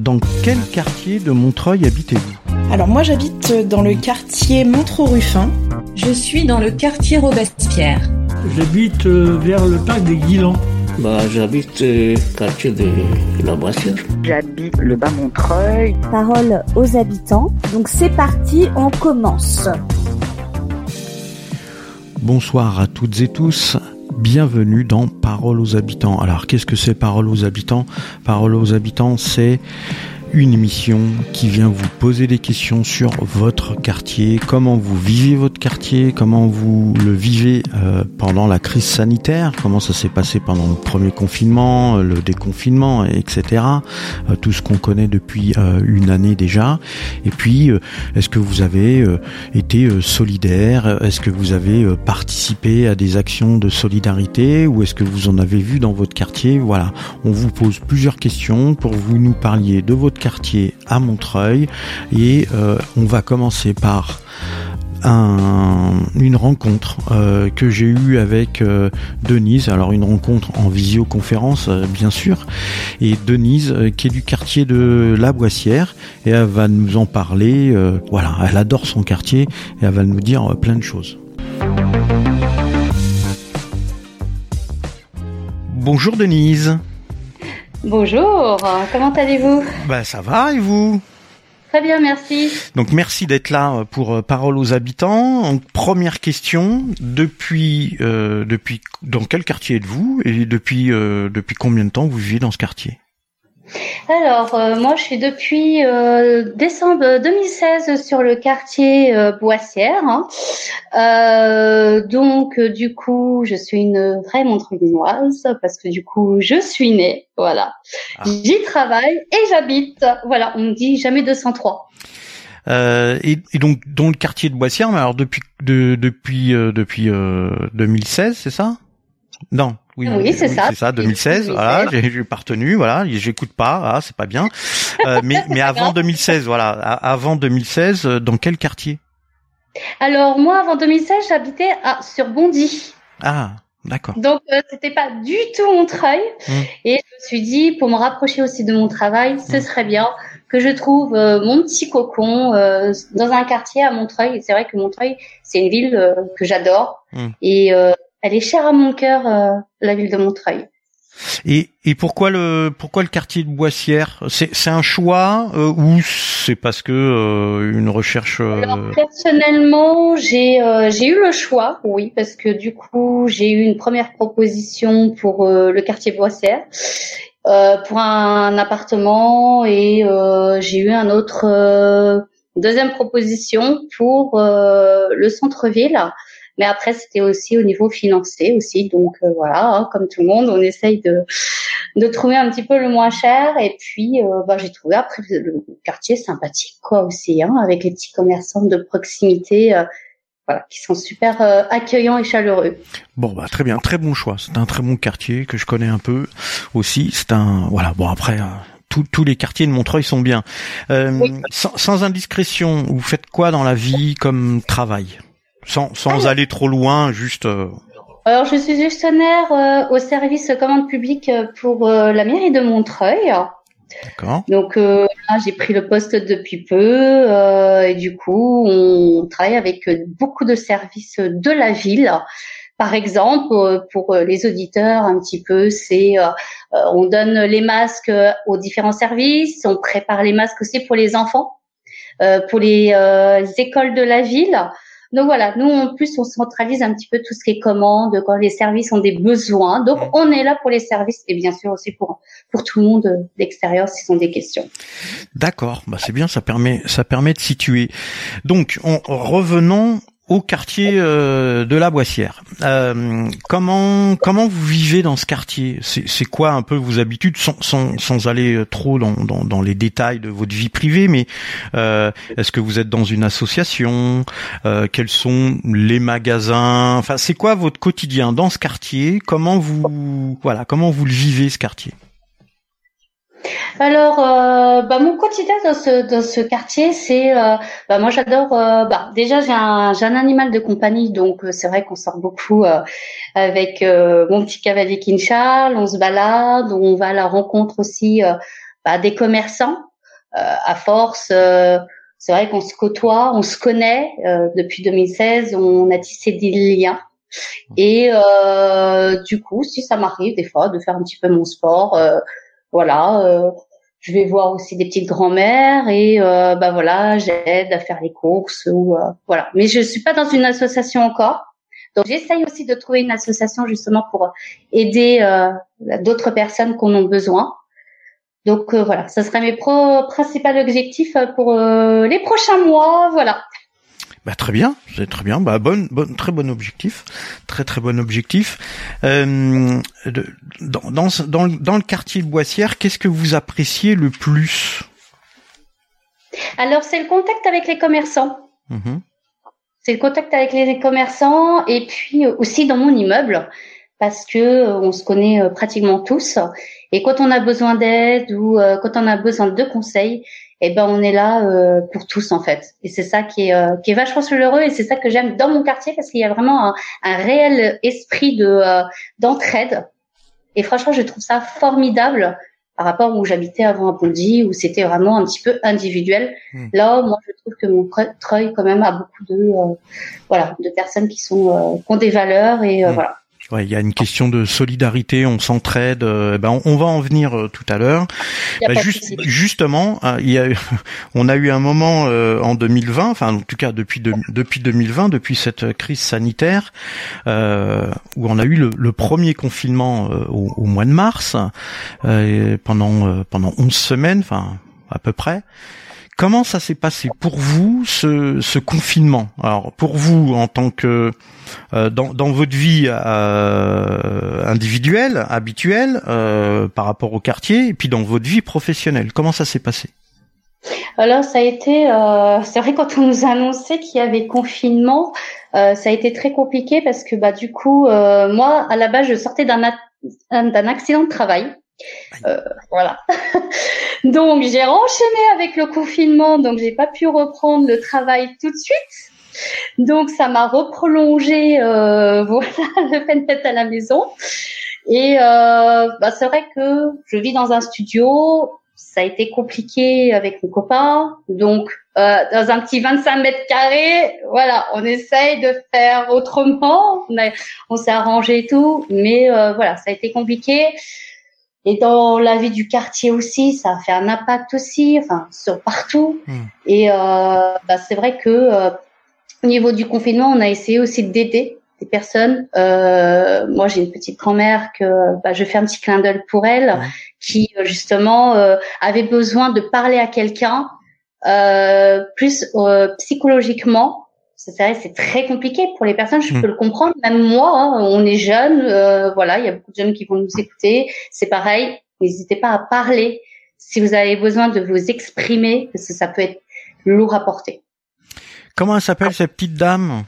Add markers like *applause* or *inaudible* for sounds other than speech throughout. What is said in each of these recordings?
Dans quel quartier de Montreuil habitez-vous? Alors moi j'habite dans le quartier Montreux-Ruffin. Je suis dans le quartier Robespierre. J'habite euh, vers le parc des Guilans. Bah, j'habite euh, quartier de la Boissière. J'habite le bas Montreuil. Parole aux habitants. Donc c'est parti, on commence. Bonsoir à toutes et tous. Bienvenue dans Parole aux habitants. Alors, qu'est-ce que c'est Parole aux habitants? Parole aux habitants, c'est une émission qui vient vous poser des questions sur votre quartier, comment vous vivez votre quartier, comment vous le vivez euh, pendant la crise sanitaire, comment ça s'est passé pendant le premier confinement, euh, le déconfinement, etc. Euh, tout ce qu'on connaît depuis une année déjà. Et puis, est-ce que vous avez été solidaire? Est-ce que vous avez participé à des actions de solidarité? Ou est-ce que vous en avez vu dans votre quartier? Voilà, on vous pose plusieurs questions pour vous nous parliez de votre quartier à Montreuil et euh, on va commencer par une rencontre euh, que j'ai eue avec euh, Denise, alors une rencontre en visioconférence bien sûr, et Denise qui est du quartier de La Boissière et elle va nous en parler, voilà, elle adore son quartier et elle va nous dire plein de choses. Bonjour Denise. Bonjour, comment allez-vous Ben ça va et vous Très bien, merci. Donc merci d'être là euh, pour euh, Parole aux habitants. première question, depuis euh, depuis dans quel quartier êtes-vous et depuis depuis combien de temps vous vivez dans ce quartier? Alors, euh, moi, je suis depuis euh, décembre 2016 sur le quartier euh, Boissière. Hein. donc, du coup, je suis une vraie montreuilloise parce que du coup, je suis née. Voilà. Ah. J'y travaille et j'habite. Voilà, on me dit jamais 203. Euh, et, et, donc dans le quartier de Boissière, mais alors depuis de, depuis depuis 2016, c'est ça? Non, oui, c'est ça. C'est ça, 2016. voilà, j'ai pas retenu. Voilà, j'écoute pas. Ah, c'est pas bien. Euh, *laughs* mais mais avant 2016, voilà, avant 2016, euh, dans quel quartier? Alors moi, avant 2016, j'habitais sur Bondy. Ah. D'accord. Donc euh, c'était pas du tout Montreuil mmh. et je me suis dit pour me rapprocher aussi de mon travail, ce mmh. serait bien que je trouve mon petit cocon dans un quartier à Montreuil. C'est vrai que Montreuil, c'est une ville que j'adore mmh. et elle est chère à mon cœur, euh, la ville de Montreuil. Et, et pourquoi le pourquoi le quartier de Boissière? C'est c'est un choix euh, ou c'est parce que euh, une recherche Alors, personnellement, j'ai j'ai eu le choix, oui, parce que du coup j'ai eu une première proposition pour le quartier Boissière pour un, appartement et j'ai eu un autre deuxième proposition pour le centre-ville mais après, c'était aussi au niveau financier aussi. Donc euh, voilà, hein, comme tout le monde, on essaye de de trouver un petit peu le moins cher. Et puis, euh, bah, j'ai trouvé après le quartier sympathique quoi aussi, hein, avec les petits commerçants de proximité. Euh, voilà, qui sont super accueillants et chaleureux. Bon bah très bien, très bon choix. C'est un très bon quartier que je connais un peu aussi. C'est un voilà bon après tous les quartiers de Montreuil sont bien. sans, sans, indiscrétion, vous faites quoi dans la vie comme travail? Sans, sans aller trop loin, juste. Euh, Alors, je suis gestionnaire euh, au service commande publique euh, pour la mairie de Montreuil. D'accord. Donc là, j'ai pris le poste depuis peu et du coup, on travaille avec beaucoup de services de la ville. Par exemple, pour les auditeurs, un petit peu, c'est on donne les masques aux différents services, on prépare les masques aussi pour les enfants, pour les écoles de la ville. Donc voilà, nous en plus on centralise un petit peu tout ce qui est commande quand les services ont des besoins. Donc on est là pour les services et bien sûr aussi pour pour tout le monde d'extérieur s'ils ont des questions. D'accord, bah c'est bien, ça permet ça permet de situer. Donc en revenons au quartier euh, de la Boissière. Euh, comment comment vous vivez dans ce quartier? C'est quoi un peu vos habitudes sans, sans, aller trop dans, dans, les détails de votre vie privée, mais euh, est-ce que vous êtes dans une association? Quels sont les magasins? Enfin, c'est quoi votre quotidien dans ce quartier? Comment vous voilà comment vous le vivez ce quartier? Alors, euh, bah, mon quotidien dans ce, dans ce quartier, c'est, euh, bah, moi j'adore, euh, bah, déjà j'ai un, j'ai un animal de compagnie, donc c'est vrai qu'on sort beaucoup avec mon petit cavalier King Charles, on se balade, on va à la rencontre aussi bah, des commerçants à force, c'est vrai qu'on se côtoie, on se connaît depuis 2016, on a tissé des liens. Et du coup, si ça m'arrive des fois de faire un petit peu mon sport, voilà, je vais voir aussi des petites grand-mères et euh, bah voilà, j'aide à faire les courses ou euh, voilà. Mais je suis pas dans une association encore. Donc j'essaye aussi de trouver une association justement pour aider euh, d'autres personnes qui en ont besoin. Donc euh, voilà, ce serait mes pro principaux objectifs pour les prochains mois, voilà. Bah, très bien, c'est très bien. Bah, bonne, bonne, très bon objectif, très très bon objectif. Euh, dans, dans, dans, dans, le quartier de Boissière, qu'est-ce que vous appréciez le plus? Alors, c'est le contact avec les commerçants. Mhm. C'est le contact avec les commerçants et puis aussi dans mon immeuble parce que euh, on se connaît euh, pratiquement tous et quand on a besoin d'aide ou quand on a besoin de conseils, eh ben on est là euh, pour tous en fait. Et c'est ça qui est euh, qui est vachement chaleureux et c'est ça que j'aime dans mon quartier parce qu'il y a vraiment un, un réel esprit de euh, d'entraide. Et franchement, je trouve ça formidable par rapport où j'habitais avant à Bondy où c'était vraiment un petit peu individuel. Hmm. Là, moi, je trouve que mon treuil quand même a beaucoup de voilà de personnes qui sont qui ont des valeurs et hmm. voilà il y a une question de solidarité, on s'entraide. Euh, ben on, va en venir euh, tout à l'heure. Ben, justement, euh, il y a, *laughs* on a eu un moment en 2020, enfin en tout cas depuis depuis 2020, depuis cette crise sanitaire, où on a eu le, premier confinement au, au, mois de mars, pendant pendant 11 semaines, enfin à peu près. Comment ça s'est passé pour vous ce, confinement? Alors pour vous en tant que euh, dans, dans, votre vie euh, individuelle, habituelle, euh, par rapport au quartier, et puis dans votre vie professionnelle, comment ça s'est passé? Alors ça a été, euh, c'est vrai quand on nous a annoncé qu'il y avait confinement, ça a été très compliqué parce que bah du coup moi à la base je sortais d'un d'un accident de travail euh, voilà. *laughs* donc j'ai enchaîné avec le confinement, donc j'ai pas pu reprendre le travail tout de suite. Donc ça m'a reprolongé, euh, *laughs* voilà, le fait d'être à la maison. Et euh, bah, c'est vrai que je vis dans un studio, ça a été compliqué avec mon copain, donc euh, dans un petit 25 mètres carrés, voilà, on essaye de faire autrement. On, on s'est arrangé et tout, mais euh, voilà, ça a été compliqué. Et dans la vie du quartier aussi, ça a fait un impact aussi, enfin sur partout. Hmm. Et euh, bah, c'est vrai que euh, au niveau du confinement, on a essayé aussi d'aider des personnes. Euh, moi, j'ai une petite grand-mère que bah, je fais un petit clin d'œil pour elle, qui justement euh, avait besoin de parler à quelqu'un euh, plus psychologiquement c'est vrai, c'est très compliqué pour les personnes. Je hmm. peux le comprendre. Même moi, hein, on est jeunes, euh, voilà, il y a beaucoup de jeunes qui vont nous écouter. C'est pareil. N'hésitez pas à parler si vous avez besoin de vous exprimer, parce que ça peut être lourd à porter. Comment elle s'appelle cette petite dame?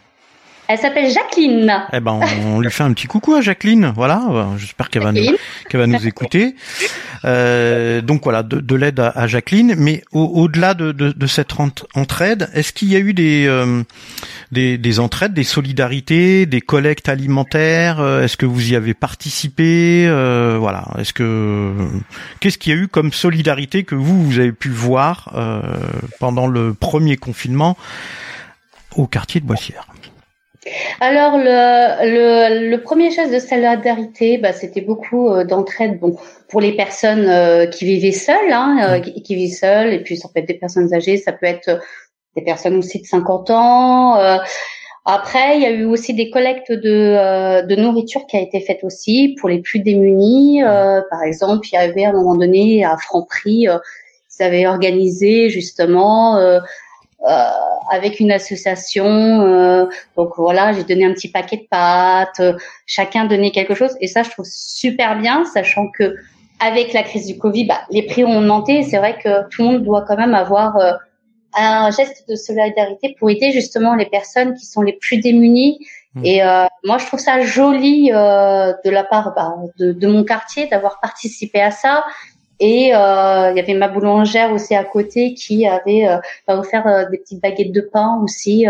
Elle s'appelle Jacqueline. Eh ben, on, lui fait un petit coucou à Jacqueline. Voilà, j'espère qu'elle va nous, qu'elle va nous écouter. Euh, donc voilà, de, de l'aide à, Jacqueline. Mais au-delà de, de, de, cette entraide, est-ce qu'il y a eu des, euh, des, des entraides, des solidarités, des collectes alimentaires? Euh, Est-ce que vous y avez participé? Euh, Voilà. Est-ce que qu'est-ce qu'il y a eu comme solidarité que vous vous avez pu voir euh, pendant le premier confinement au quartier de Boissière? Alors le, le, le, premier chose de solidarité, bah, c'était beaucoup euh, d'entraide. Bon, pour les personnes euh, qui vivaient seules, hein, euh, qui, qui, vivent seules, et puis ça peut être des personnes âgées, ça peut être des personnes aussi de 50 ans. après, il y a eu aussi des collectes de, de nourriture qui a été faite aussi pour les plus démunis. par exemple, il y avait à un moment donné à Franprix, ils avaient organisé justement euh, avec une association. Euh, donc voilà, j'ai donné un petit paquet de pâtes, euh, chacun donnait quelque chose, et ça je trouve super bien, sachant que avec la crise du Covid, bah, les prix ont augmenté. C'est vrai que tout le monde doit quand même avoir un geste de solidarité pour aider justement les personnes qui sont les plus démunies. Mmh. Et euh, moi, je trouve ça joli euh, de la part bah, de, de, mon quartier d'avoir participé à ça. Et euh, il y avait ma boulangère aussi à côté qui avait euh, offert euh, des petites baguettes de pain aussi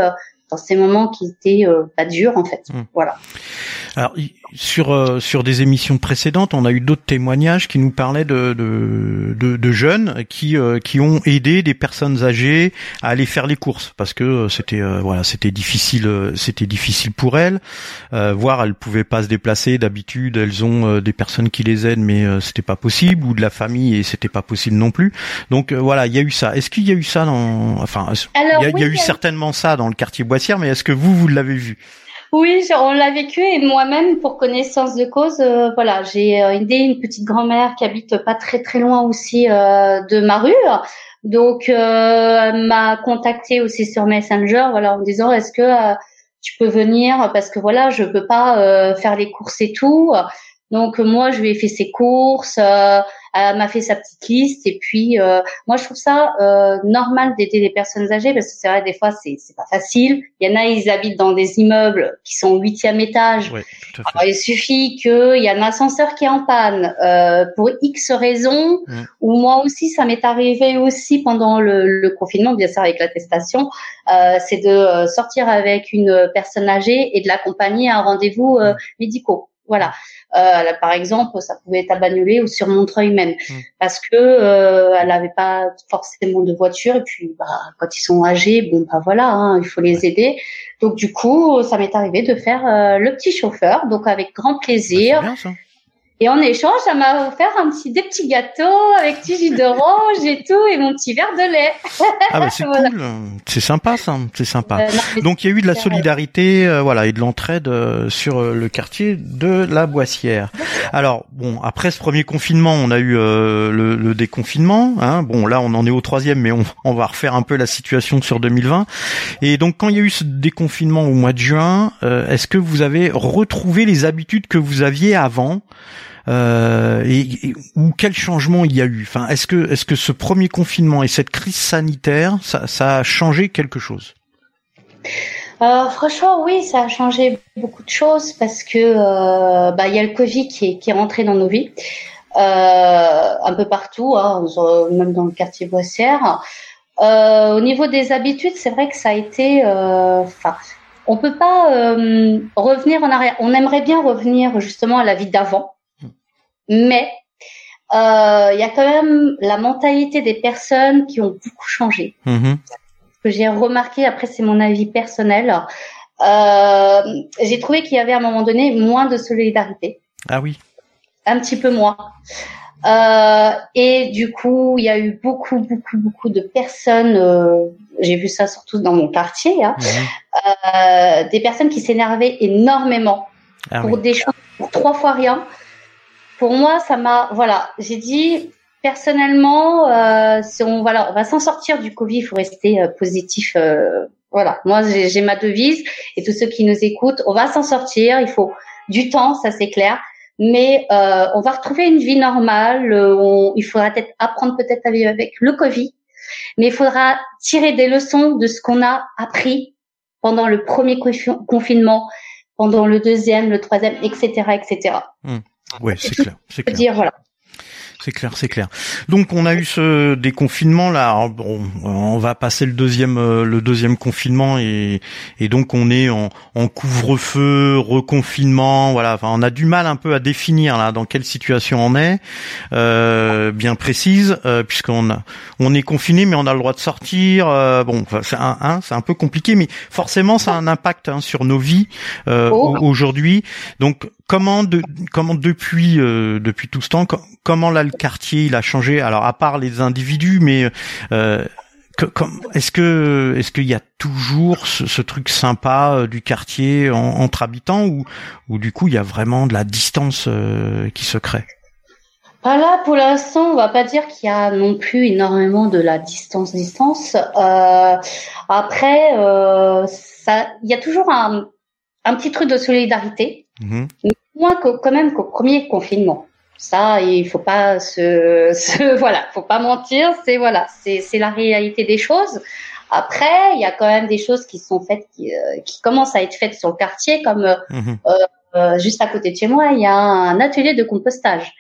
dans ces moments qui étaient pas durs en fait. Hmm. Voilà. Alors sur euh, sur des émissions précédentes, on a eu d'autres témoignages qui nous parlaient de de, de, de jeunes qui euh, qui ont aidé des personnes âgées à aller faire les courses parce que euh, c'était voilà c'était difficile c'était difficile pour elles, voire elles pouvaient pas se déplacer. D'habitude, elles ont des personnes qui les aident, mais c'était pas possible ou de la famille et c'était pas possible non plus. Donc voilà, il y a eu ça. Est-ce qu'il y a eu ça dans enfin il y a, eu certainement ça dans le quartier Boissière, mais est-ce que vous vous l'avez vu? Oui, on l'a vécu et moi-même, pour connaissance de cause, euh, voilà, j'ai euh, aidé une petite grand-mère qui habite pas très très loin aussi euh, de ma rue. Donc, elle m'a contacté aussi sur Messenger, voilà, en me disant est-ce que tu peux venir? Parce que voilà, je peux pas faire les courses et tout. Donc moi, je lui ai fait ses courses. Elle m'a fait sa petite liste et puis euh, moi je trouve ça euh, normal d'aider les personnes âgées parce que c'est vrai des fois c'est c'est pas facile. Il y en a ils habitent dans des immeubles qui sont au huitième étage. Alors, il suffit qu'il y a un ascenseur qui est en panne euh, pour X raisons. Mm. Ou moi aussi ça m'est arrivé aussi pendant le, le confinement bien sûr avec l'attestation, euh, c'est de euh, sortir avec une personne âgée et de l'accompagner à un rendez-vous euh, médicaux. Voilà. Euh, par exemple, ça pouvait être à Bagnolet ou sur Montreuil même, mm. parce que euh, elle n'avait pas forcément de voiture. Et puis, bah, quand ils sont âgés, bon, bah voilà, hein, il faut les aider. Donc du coup, ça m'est arrivé de faire euh, le petit chauffeur, donc avec grand plaisir. Bah, ça. Et en échange, elle m'a offert un petit, des petits gâteaux avec petit jus d'orange et tout, et mon petit verre de lait. Ah bah *laughs* c'est cool, c'est sympa ça, c'est sympa. Euh, Donc il y a eu de la solidarité, euh, voilà, et de l'entraide euh, sur le quartier de la Boissière. Alors bon, après ce premier confinement, on a eu le, le, déconfinement. Hein. Bon là, on en est au troisième, mais on, on va refaire un peu la situation sur 2020. Et donc quand il y a eu ce déconfinement au mois de juin, est-ce que vous avez retrouvé les habitudes que vous aviez avant? Euh, et, ou quel changement il y a eu? Enfin, est-ce que est-ce que ce premier confinement et cette crise sanitaire, ça, ça a changé quelque chose? Euh, franchement, oui, ça a changé beaucoup de choses parce que euh, bah il y a le Covid qui est, qui est rentré dans nos vies euh, un peu partout, hein, même dans le quartier Boissière. Euh, au niveau des habitudes, c'est vrai que ça a été, enfin, on peut pas revenir en arrière. On aimerait bien revenir justement à la vie d'avant, mais euh, il y a quand même la mentalité des personnes qui ont beaucoup changé. Mm-hmm. Ce que j'ai remarqué, après c'est mon avis personnel, euh, j'ai trouvé qu'il y avait à un moment donné moins de solidarité. Ah oui. Un petit peu moins. Euh, et du coup, il y a eu beaucoup, beaucoup, beaucoup de personnes. Euh, j'ai vu ça surtout dans mon quartier, hein, mm-hmm. euh, des personnes qui s'énervaient énormément ah pour des choses pour trois fois rien pour moi, ça m'a, voilà, j'ai dit personnellement, euh, si on, voilà, on va s'en sortir du Covid, il faut rester euh, positif. Euh, voilà, moi j'ai ma devise et tous ceux qui nous écoutent, on va s'en sortir. Il faut du temps, ça c'est clair, mais euh, on va retrouver une vie normale. On, il faudra peut-être apprendre peut-être à vivre avec le Covid, mais il faudra tirer des leçons de ce qu'on a appris pendant le premier confinement, pendant le deuxième, le troisième, etc., etc. Oui, c'est clair. C'est clair. Dire, voilà. C'est clair, c'est clair. Donc on a eu ce déconfinement là. Bon, on va passer le deuxième euh, le deuxième confinement et, et donc on est en, en couvre-feu, reconfinement. Voilà, enfin, on a du mal un peu à définir là dans quelle situation on est, euh, bien précise, euh, puisqu'on a, on est confiné mais on a le droit de sortir. Euh, bon, c'est un, hein, c'est un peu compliqué, mais forcément ça a un impact hein, sur nos vies euh, oh. aujourd'hui. Donc comment de, comment depuis euh, depuis tout ce temps comment là le quartier il a changé? Alors à part les individus mais euh, est-ce que est-ce qu'il y a toujours ce, truc sympa euh, du quartier entre habitants ou ou du coup il y a vraiment de la distance qui se crée? Ah là, pour l'instant, on va pas dire qu'il y a non plus énormément de la distance distance. après, ça, il y a toujours un, un petit truc de solidarité. Mmh moins quand même qu'au premier confinement. Ça, il faut pas se, *laughs* se voilà, faut pas mentir. C'est voilà, c'est c'est la réalité des choses. Après, il y a quand même des choses qui sont faites, qui, euh, qui commencent à être faites sur le quartier, comme euh, mhm. euh, juste à côté de chez moi, il y a un atelier de compostage.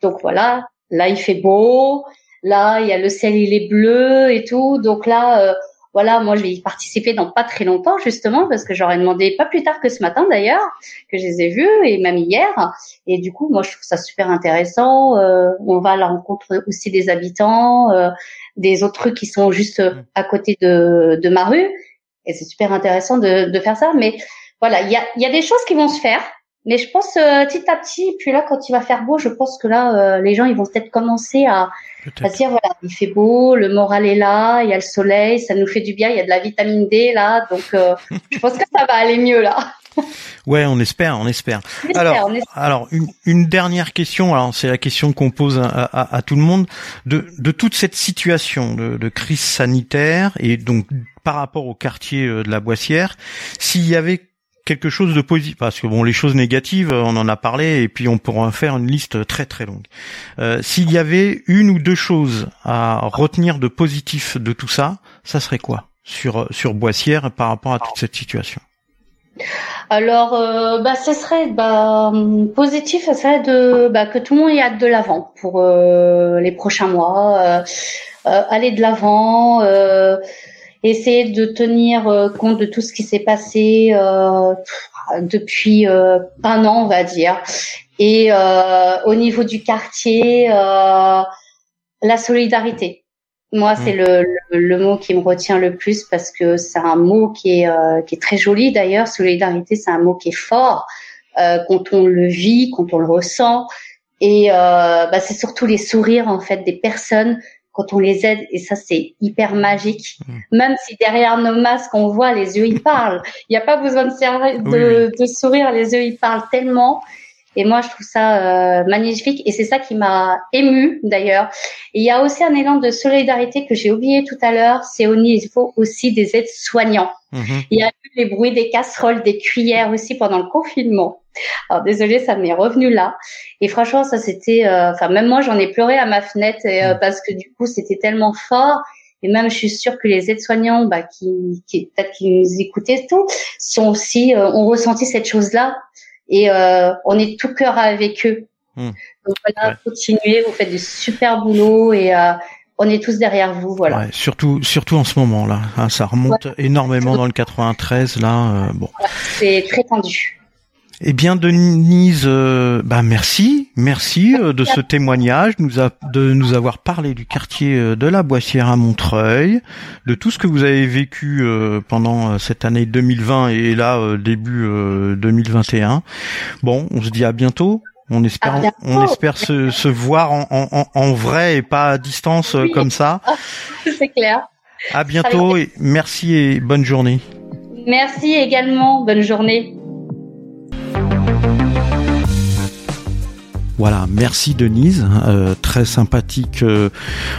Donc voilà, là il fait beau, là il y a le ciel il est bleu et tout. Donc là, voilà, moi je vais y participer dans pas très longtemps justement parce que j'aurais demandé pas plus tard que ce matin d'ailleurs que je les ai vus et même hier. Et du coup, moi je trouve ça super intéressant. Euh, on va à la rencontre aussi des habitants, euh, des autres trucs qui sont juste à côté de, de ma rue. Et c'est super intéressant de, de faire ça. Mais voilà, il y a, y a des choses qui vont se faire. Mais je pense euh, petit à petit, puis là, quand il va faire beau, je pense que là, euh, les gens, ils vont peut-être commencer à, à dire, voilà, il fait beau, le moral est là, il y a le soleil, ça nous fait du bien, il y a de la vitamine D là, donc euh, *laughs* je pense que ça va aller mieux là. Ouais, on espère, on espère. alors, alors une, une, dernière question. Alors, c'est la question qu'on pose à, à, à, tout le monde de, de toute cette situation de, de, crise sanitaire et donc par rapport au quartier de la Boissière, s'il y avait quelque chose de positif parce que bon les choses négatives on en a parlé et puis on pourra faire une liste très très longue. Euh, S'il y avait une ou deux choses à retenir de positif de tout ça, ça serait quoi sur sur Boissière par rapport à toute cette situation? Alors, euh, bah, ce serait bah, positif, ce serait de bah, que tout le monde ait hâte de l'avant pour euh, les prochains mois, euh, euh aller de l'avant, euh, essayer de tenir euh, compte de tout ce qui s'est passé euh, depuis euh, un an, on va dire. Et au niveau du quartier, la solidarité. Moi, c'est mmh. le, le, mot qui me retient le plus parce que c'est un mot qui est, qui est très joli d'ailleurs. Solidarité, c'est un mot qui est fort quand on le vit, quand on le ressent. Et bah, c'est surtout les sourires en fait des personnes quand on les aide et ça c'est hyper magique. Mm. Même si derrière nos masques on voit les yeux ils parlent, il n'y a pas besoin de, de, sourire, les yeux ils parlent tellement. Et moi je trouve ça euh, magnifique et c'est ça qui m'a ému d'ailleurs. Il y a aussi un élan de solidarité que j'ai oublié tout à l'heure, c'est au niveau aussi des aides soignants. Mm-hmm. Il y a eu les bruits des casseroles, des cuillères aussi pendant le confinement. Alors désolé, ça m'est revenu là. Et franchement, ça c'était, euh, enfin même moi j'en ai pleuré à ma fenêtre euh, mm. parce que du coup c'était tellement fort. Et même je suis sûre que les aides-soignants, bah, qui, qui peut-être qui nous écoutaient tout, sont aussi, euh, ont ressenti cette chose-là. Et on est tout cœur avec eux. Mm. Donc voilà, continuez, vous faites du super boulot et on est tous derrière vous, voilà. Ouais, surtout, surtout en ce moment là, hein, ça remonte énormément dans le 93 là. bon. c'est très tendu. Eh bien, Denise, euh, bah merci, merci euh, de ce témoignage, nous a, de nous avoir parlé du quartier euh, de la Boissière à Montreuil, de tout ce que vous avez vécu pendant cette année 2020 et là début 2021. Bon, on se dit à bientôt. On espère, on espère se, se voir en, en, en, vrai et pas à distance comme ça. *laughs* C'est clair. À bientôt et merci et bonne journée. Merci également, bonne journée. Voilà, merci Denise, euh, très sympathique euh,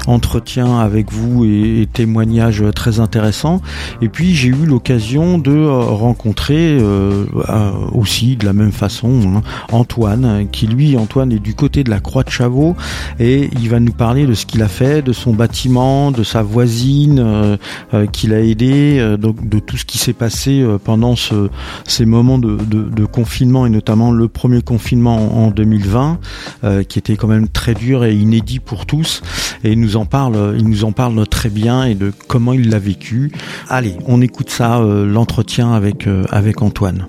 entretien avec vous et, témoignage très intéressant. Et puis j'ai eu l'occasion de euh, rencontrer aussi de la même façon hein, Antoine, qui lui, Antoine est du côté de la Croix de Chavaux et il va nous parler de ce qu'il a fait, de son bâtiment, de sa voisine qu'il a aidé, donc de tout ce qui s'est passé pendant ce, ces moments de, de, de, confinement et notamment le premier confinement en 2020. Euh, qui était quand même très dur et inédit pour tous. Et il nous en parle, il nous en parle très bien et de comment il l'a vécu. Allez, on écoute ça, euh, l'entretien avec euh, avec Antoine.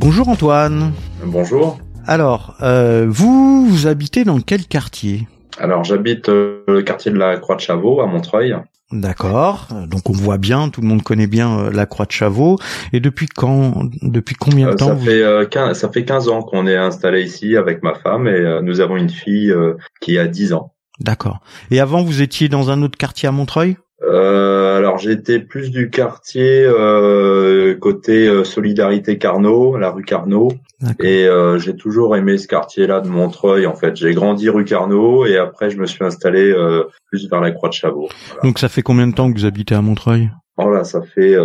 Bonjour Antoine. Bonjour. Alors, vous, vous habitez dans quel quartier? Alors, j'habite le quartier de la Croix de Chavaux à Montreuil. D'accord. Donc on voit bien, tout le monde connaît bien euh, la Croix de Chavaux. Et depuis quand, depuis combien de euh, temps Ça fait 15, euh, ça fait 15 ans qu'on est installé ici avec ma femme et nous avons une fille qui a 10 ans. D'accord. Et avant, vous étiez dans un autre quartier à Montreuil? Euh, alors j'étais plus du quartier euh, côté euh, Solidarité Carnot, la rue Carnot, et euh, j'ai toujours aimé ce quartier-là de Montreuil. En fait, j'ai grandi rue Carnot et après je me suis installé euh, plus vers la Croix de Chavaux. Donc ça fait combien de temps que vous habitez à Montreuil? Oh là, ça fait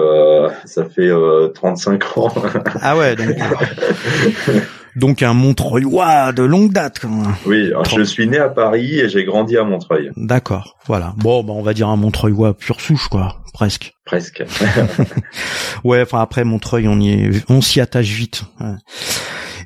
ça fait 35 ans. ah ouais. Donc... *laughs* *laughs* Donc un Montreuilois de longue date. Oui, je suis né à Paris et j'ai grandi à Montreuil. D'accord, voilà. Bon, bah, on va dire un Montreuilois pur souche, quoi, presque. Presque. *laughs* ouais, enfin après Montreuil, on y est, on s'y attache vite.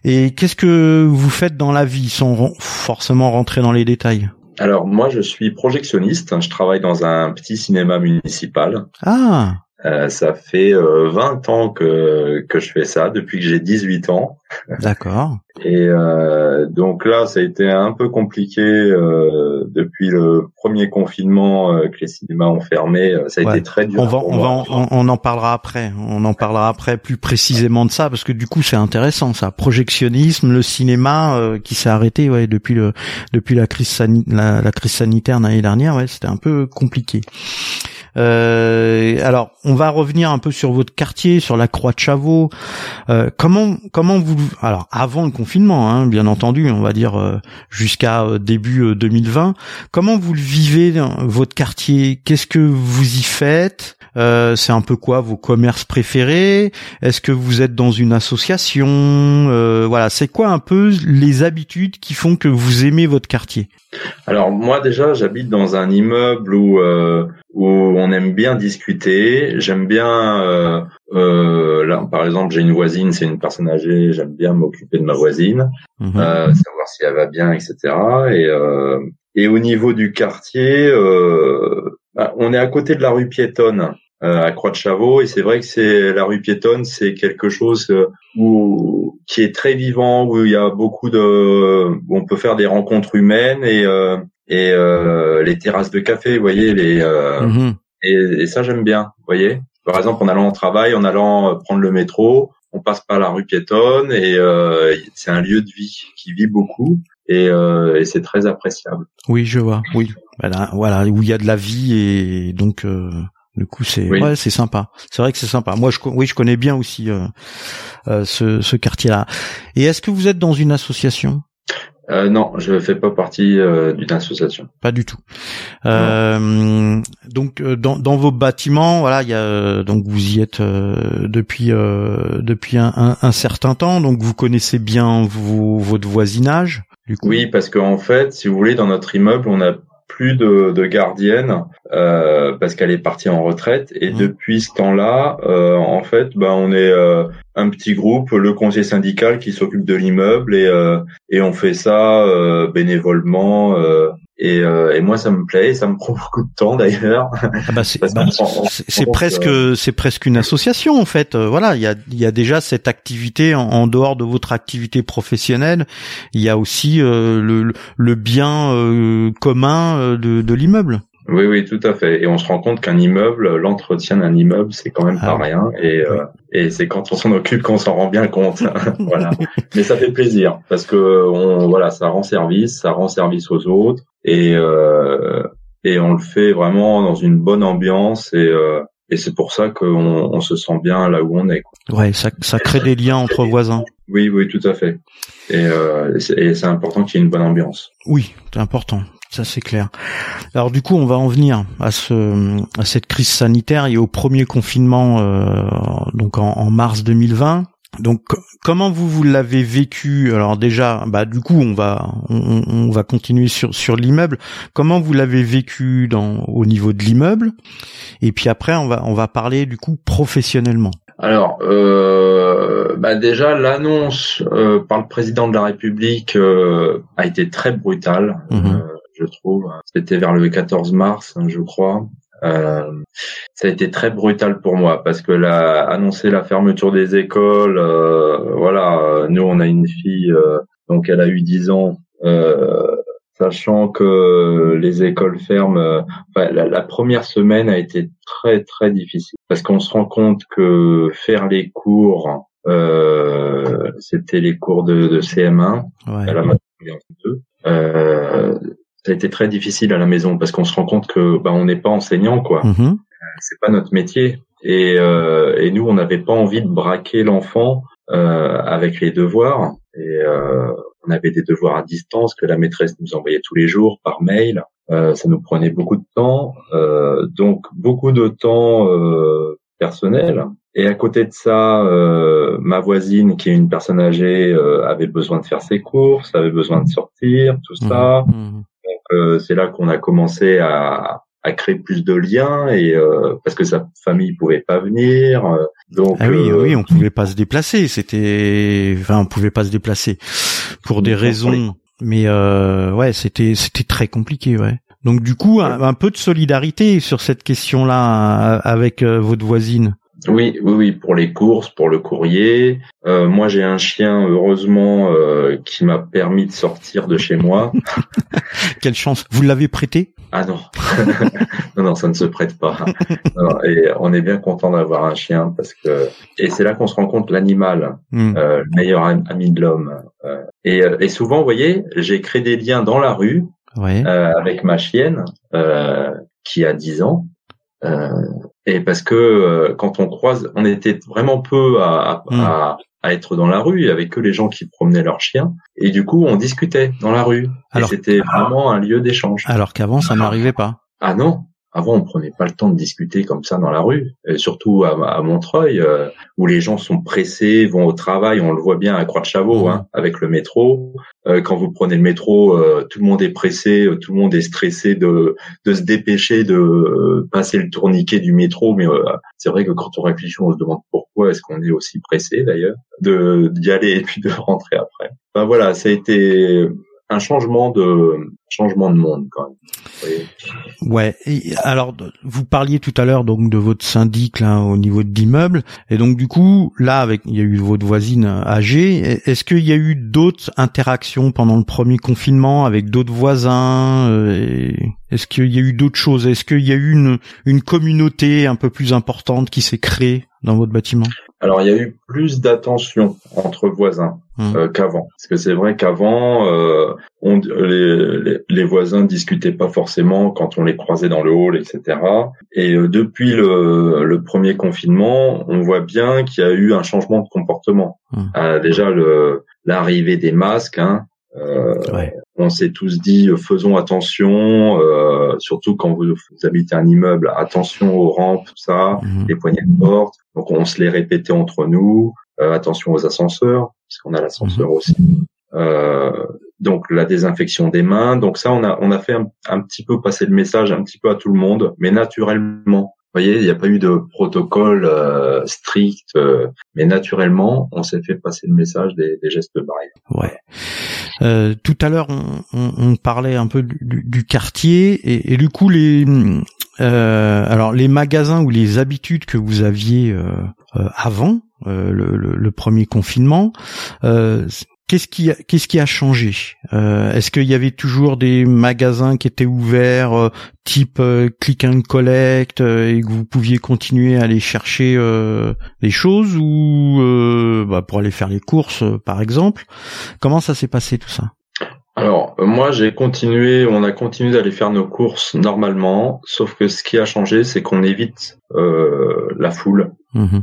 Et qu'est-ce que vous faites dans la vie, sans forcément rentrer dans les détails? Alors moi, je suis projectionniste. Je travaille dans un petit cinéma municipal. Ah. Euh, ça fait euh, 20 ans que, que je fais ça, depuis que j'ai 18 ans. D'accord. Et euh, donc là, ça a été un peu compliqué euh, depuis le premier confinement euh, que les cinémas ont fermé. Euh, ça a été très dur. On va, on, va on, en parlera après. On en parlera après plus précisément de ça parce que du coup, c'est intéressant ça. Projectionnisme, le cinéma qui s'est arrêté ouais depuis le depuis la crise la, la crise sanitaire l'année dernière. Ouais, c'était un peu compliqué. Euh, alors, on va revenir un peu sur votre quartier, sur la Croix de Chavaux. Euh, comment comment vous alors avant le confinement, hein, bien entendu, on va dire euh, jusqu'à début 2020. Comment vous le vivez votre quartier? Qu'est-ce que vous y faites? C'est un peu quoi vos commerces préférés? Est-ce que vous êtes dans une association? Voilà, c'est quoi un peu les habitudes qui font que vous aimez votre quartier? Alors moi déjà, j'habite dans un immeuble où où on aime bien discuter. J'aime bien, euh, euh, là, par exemple, j'ai une voisine, c'est une personne âgée. J'aime bien m'occuper de ma voisine, mhm. euh, savoir si elle va bien, etc. Et euh, et au niveau du quartier, euh, bah, on est à côté de la rue piétonne. Euh, à Croix de Chavaux et c'est vrai que c'est la rue piétonne c'est quelque chose où qui est très vivant où il y a beaucoup de où on peut faire des rencontres humaines et euh, et euh, les terrasses de café, vous voyez, les euh, mhm. et, et, ça j'aime bien, vous voyez. Par exemple, en allant au travail, en allant euh, prendre le métro, on passe par la rue piétonne et euh, c'est un lieu de vie qui vit beaucoup et, euh, et c'est très appréciable. Oui, je vois. Oui, voilà, voilà où il y a de la vie et donc du coup c'est ouais, c'est sympa. C'est vrai que c'est sympa. Moi, je oui, je connais bien aussi ce, ce quartier-là. Et est-ce que vous êtes dans une association? Euh, non, je fais pas partie euh, d'une association. Pas du tout. Euh, donc euh, dans, dans, vos bâtiments, voilà, il y a donc vous y êtes depuis depuis un, un, certain temps, donc vous connaissez bien vous, votre voisinage. Du coup? Oui, parce qu'en fait, si vous voulez, dans notre immeuble, on a plus de, de gardienne euh, parce qu'elle est partie en retraite et mmh. depuis ce temps-là, euh, en fait, ben on est euh, un petit groupe, le conseil syndical qui s'occupe de l'immeuble et euh, et on fait ça euh, bénévolement et, euh, et, moi, ça me plaît, ça me prend *laughs* beaucoup de temps d'ailleurs. Ah bah c'est bah, presque euh, c'est presque une association en fait. Euh, voilà, il y a il y a déjà cette activité en, dehors de votre activité professionnelle. Il y a aussi le, le bien commun de, de l'immeuble. Oui, oui, tout à fait. Et on se rend compte qu'un immeuble, l'entretien d'un immeuble, c'est quand même pas ah rien. Et, euh, et c'est quand on s'en occupe qu'on s'en rend bien compte. *laughs* *laughs* voilà. Mais ça fait plaisir parce que on, voilà, ça rend service, ça rend service aux autres, et euh, et on le fait vraiment dans une bonne ambiance et euh, et c'est pour ça qu'on on se sent bien là où on est. Quoi. Ouais, ça, ça crée des liens entre voisins. Oui, oui, tout à fait. Et, euh, et c'est important qu'il y ait une bonne ambiance. Oui, c'est important. Ça c'est clair. Alors du coup, on va en venir à ce à cette crise sanitaire et au premier confinement euh, donc en, en, mars 2020. Donc comment vous vous l'avez vécu? Alors déjà, bah du coup, on va on, on va continuer sur sur l'immeuble. Comment vous l'avez vécu dans au niveau de l'immeuble? Et puis après, on va on va parler du coup professionnellement. Alors, euh, bah déjà, l'annonce euh, par le président de la République euh, a été très brutale. Mhm. Euh, je trouve. C'était vers le 14 mars, hein, je crois. Euh, ça a été très brutal pour moi parce que la, annoncer la fermeture des écoles, euh, voilà, nous on a une fille, euh, donc elle a eu 10 ans, euh, sachant que les écoles ferment. la, la, première semaine a été très très difficile parce qu'on se rend compte que faire les cours, c'était les cours de, de CM1 ouais. à la euh, ça a été très difficile à la maison parce qu'on se rend compte que bah, on n'est pas enseignant quoi. Mm C'est pas notre métier et, euh, et nous on n'avait pas envie de braquer l'enfant euh, avec les devoirs et euh, on avait des devoirs à distance que la maîtresse nous envoyait tous les jours par mail. Euh, ça nous prenait beaucoup de temps, euh, donc beaucoup de temps euh, personnel. Et à côté de ça, euh, ma voisine, qui est une personne âgée, euh, avait besoin de faire ses courses, avait besoin de sortir, tout ça. Mmh, mmh. Euh, c'est là qu'on a commencé à, à, créer plus de liens et euh, parce que sa famille pouvait pas venir. Euh, donc ah oui, oui, on pouvait pas se déplacer. C'était, enfin, on pouvait pas se déplacer pour des raisons. Mais euh, ouais, c'était c'était très compliqué, ouais. Donc du coup, un, peu de solidarité sur cette question-là avec votre voisine. Oui, oui, oui, pour les courses, pour le courrier. Euh, moi, j'ai un chien, heureusement, euh, qui m'a permis de sortir de chez moi. *laughs* Quelle chance Vous l'avez prêté? Ah non, *laughs* non, non, ça ne se prête pas. et on est bien content d'avoir un chien parce que et c'est là qu'on se rend compte l'animal, hmm. euh, le meilleur ami de l'homme. Euh, et, euh, et souvent, vous voyez, j'ai créé des liens dans la rue avec ma chienne qui a 10 ans. Euh, et parce que euh, quand on croise, on était vraiment peu à, à, être dans la rue, il y avait que les gens qui promenaient leurs chiens, et du coup on discutait dans la rue. Alors, et c'était vraiment un lieu d'échange. Alors qu'avant ça n'arrivait pas. Ah non, avant, on prenait pas le temps de discuter comme ça dans la rue, surtout à, Montreuil, euh, où les gens sont pressés, vont au travail. On le voit bien à Croix-de-Chavaux, hein, avec le métro. Euh, quand vous prenez le métro, euh, tout le monde est pressé, tout le monde est stressé de, de se dépêcher de passer le tourniquet du métro. Mais c'est vrai que quand on réfléchit, on se demande pourquoi est-ce qu'on est aussi pressé d'ailleurs de d'y aller et puis de rentrer après. Ben voilà, ça a été un changement de changement de monde quand même. Ouais. alors, vous parliez tout à l'heure donc de votre syndic là au niveau de l'immeuble, et donc du coup là avec il y a eu votre voisine âgée. Est-ce qu'il y a eu d'autres interactions pendant le premier confinement avec d'autres voisins euh, Est-ce qu'il y a eu d'autres choses? Est-ce qu'il y a eu une une communauté un peu plus importante qui s'est créée dans votre bâtiment? Alors il y a eu plus d'attention entre voisins mmh. euh, qu'avant, parce que c'est vrai qu'avant, euh, on, les, les, voisins discutaient pas forcément quand on les croisait dans le hall, etc. Et euh, depuis le, le, premier confinement, on voit bien qu'il y a eu un changement de comportement. Mmh. Euh, déjà le l'arrivée des masques, hein, euh, on s'est tous dit euh, faisons attention, euh, surtout quand vous, habitez un immeuble, attention aux rampes, tout ça, mhm. les poignées de porte. Donc on se les répétait entre nous. Attention aux ascenseurs, parce qu'on a l'ascenseur mhm. aussi. donc la désinfection des mains. Donc ça, on a on a fait un, petit peu passer le message un petit peu à tout le monde, mais naturellement voyez, il n'y a pas eu de protocole euh, strict, euh, mais naturellement, on s'est fait passer le message des, gestes barrières. Ouais. Euh, tout à l'heure, on, parlait un peu du, quartier et, du coup les, alors les magasins ou les habitudes que vous aviez avant le, premier confinement, Qu'est-ce qui a, qu'est-ce qui a changé? Euh, Est-ce qu'il y avait toujours des magasins qui étaient ouverts, euh, type euh, click and collect, et que vous pouviez continuer à aller chercher des choses ou bah, pour aller faire les courses, par exemple? Comment ça s'est passé tout ça? Alors moi j'ai continué, on a continué d'aller faire nos courses normalement, sauf que ce qui a changé c'est qu'on évite la foule. Mmh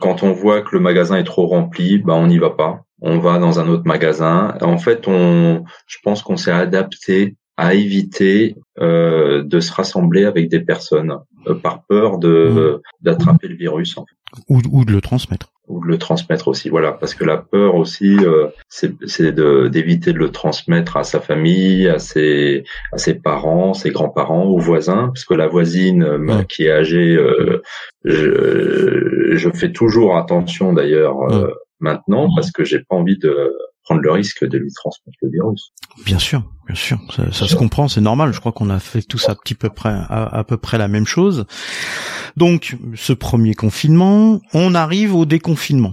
quand on voit que le magasin est trop rempli, bah on n'y va pas on va dans un autre magasin. En fait, on, je pense qu'on s'est adapté à éviter euh, de se rassembler avec des personnes euh, par peur de mmh. d'attraper le virus en fait. ou, ou de le transmettre ou de le transmettre aussi voilà parce que la peur aussi euh, c'est d'éviter de, le transmettre à sa famille à ses à ses parents ses grands-parents aux voisins parce que la voisine qui est âgée je, je fais toujours attention d'ailleurs maintenant parce que j'ai pas envie de prendre le risque de lui transmettre le virus. Bien sûr, bien sûr, ça, se comprend, c'est normal. Je crois qu'on a fait tous à petit peu près à, peu près la même chose. Donc, ce premier confinement, on arrive au déconfinement.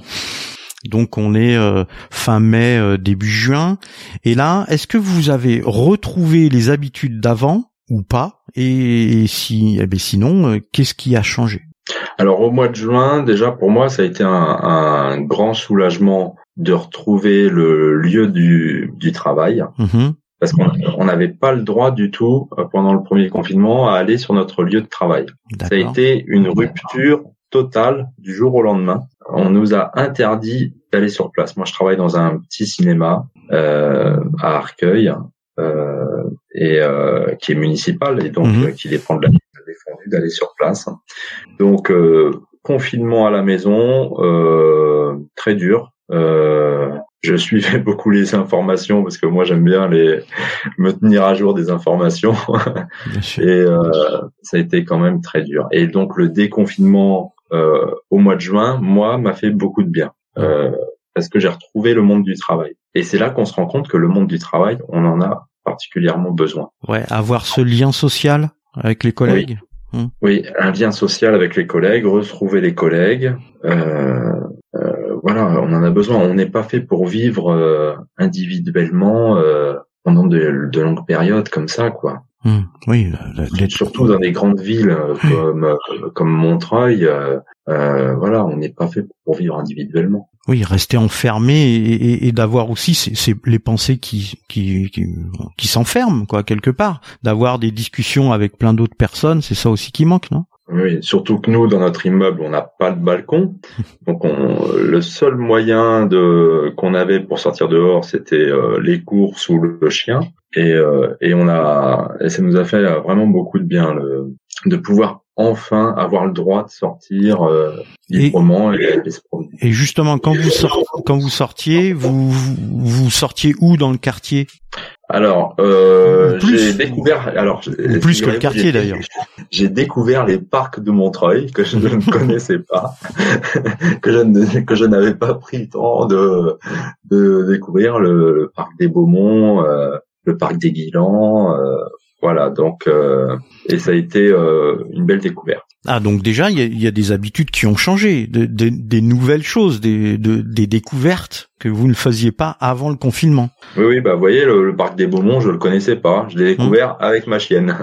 Donc on est euh, fin mai, euh, début juin. Et là, est-ce que vous avez retrouvé les habitudes d'avant ou pas? Et si, eh bien sinon, euh, qu'est-ce qui a changé? Alors au mois de juin, déjà pour moi, ça a été un, grand soulagement de retrouver le lieu du, travail. Mm-hmm. Parce qu'on n'avait pas le droit du tout, euh, pendant le premier confinement, à aller sur notre lieu de travail. Ça a été une rupture totale du jour au lendemain. On nous a interdit d'aller sur place. Moi, je travaille dans un petit cinéma euh, à Arcueil, euh, et qui est municipal et donc mm-hmm. qui dépend de la défendu d'aller sur place. Donc euh, confinement à la maison, euh, très dur. Euh, je suivais *laughs* beaucoup les informations parce que moi j'aime bien les me tenir à jour des informations et ça a été quand même très dur. Et donc le déconfinement au mois de juin, moi, m'a fait beaucoup de bien parce que j'ai retrouvé le monde du travail. et c'est là qu'on se rend compte que le monde du travail, on en a particulièrement besoin. Ouais, avoir ce lien social avec les collègues. Hmm. Oui, un lien social avec les collègues, retrouver les collègues. Euh, euh, voilà, on en a besoin. On n'est pas fait pour vivre euh, individuellement euh, pendant de, de, longues périodes comme ça, quoi. Hmm. Oui, surtout dans des grandes villes euh, comme comme Montreuil. voilà, on n'est pas fait pour vivre individuellement. Oui, rester enfermé et, et, d'avoir aussi c'est les pensées qui qui qui, qui s'enferment quoi quelque part, d'avoir des discussions avec plein d'autres personnes, c'est ça aussi qui manque, non? Oui, surtout que nous, dans notre immeuble, on n'a pas de balcon. *laughs* Donc, on, le seul moyen de qu'on avait pour sortir dehors, c'était euh, les courses ou le, chien. Et, euh, et on a, et ça nous a fait vraiment beaucoup de bien le, de pouvoir enfin avoir le droit de sortir euh, librement et, et, justement, quand vous quand vous sortiez, vous, vous sortiez où dans le quartier? Alors, euh, j'ai découvert. Alors, plus que le quartier d'ailleurs. *laughs* J'ai découvert les parcs de Montreuil que je ne *laughs* connaissais pas, *laughs* que je que je n'avais pas pris le temps de de découvrir le, parc des Beaumont, euh, le parc des Guilans. Euh, voilà, donc euh, et ça a été euh, une belle découverte. Ah donc déjà il y a, y a, des habitudes qui ont changé, de, de, des nouvelles choses, des, de, des découvertes que vous ne faisiez pas avant le confinement. Oui oui bah vous voyez le, parc des Beaumont je le connaissais pas, je l'ai découvert hum. avec ma chienne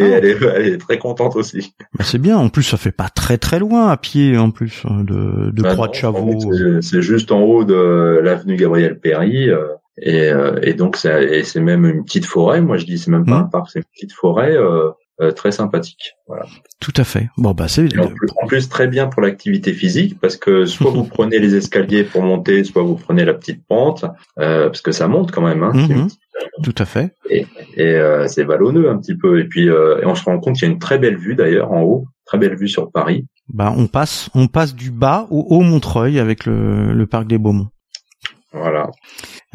et elle est, elle est très contente aussi. Bah, c'est bien en plus ça fait pas très très loin à pied en plus hein, de, de bah Croix de Chavaux. C'est juste en haut de l'avenue Gabriel Péry. Euh, et, euh, et donc c'est même une petite forêt. Moi je dis c'est même pas un mmh. parc, c'est une petite forêt euh, euh, très sympathique. Voilà. Tout à fait. Bon bah c'est en, en, plus très bien pour l'activité physique parce que soit vous *laughs* prenez les escaliers pour monter, soit vous prenez la petite pente euh, parce que ça monte quand même. Hein, mmh. Tout à fait. Et, et euh, c'est vallonneux un petit peu. Et puis et on se rend compte qu'il y a une très belle vue d'ailleurs en haut, très belle vue sur Paris. Bah on passe on passe du bas au haut Montreuil avec le, le parc des Beaumont. Voilà.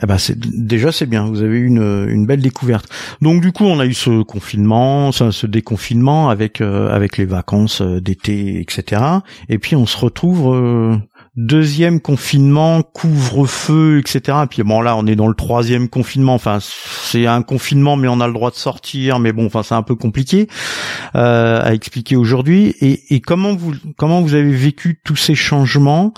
Eh ben c'est déjà c'est bien. Vous avez eu une, une belle découverte. Donc du coup on a eu ce confinement, ce, ce déconfinement avec euh, avec les vacances euh, d'été, etc. Et puis on se retrouve euh, deuxième confinement, couvre-feu, etc. Et puis bon là on est dans le troisième confinement. Enfin c'est un confinement mais on a le droit de sortir. Mais bon enfin c'est un peu compliqué à expliquer aujourd'hui. Et, et comment vous comment vous avez vécu tous ces changements?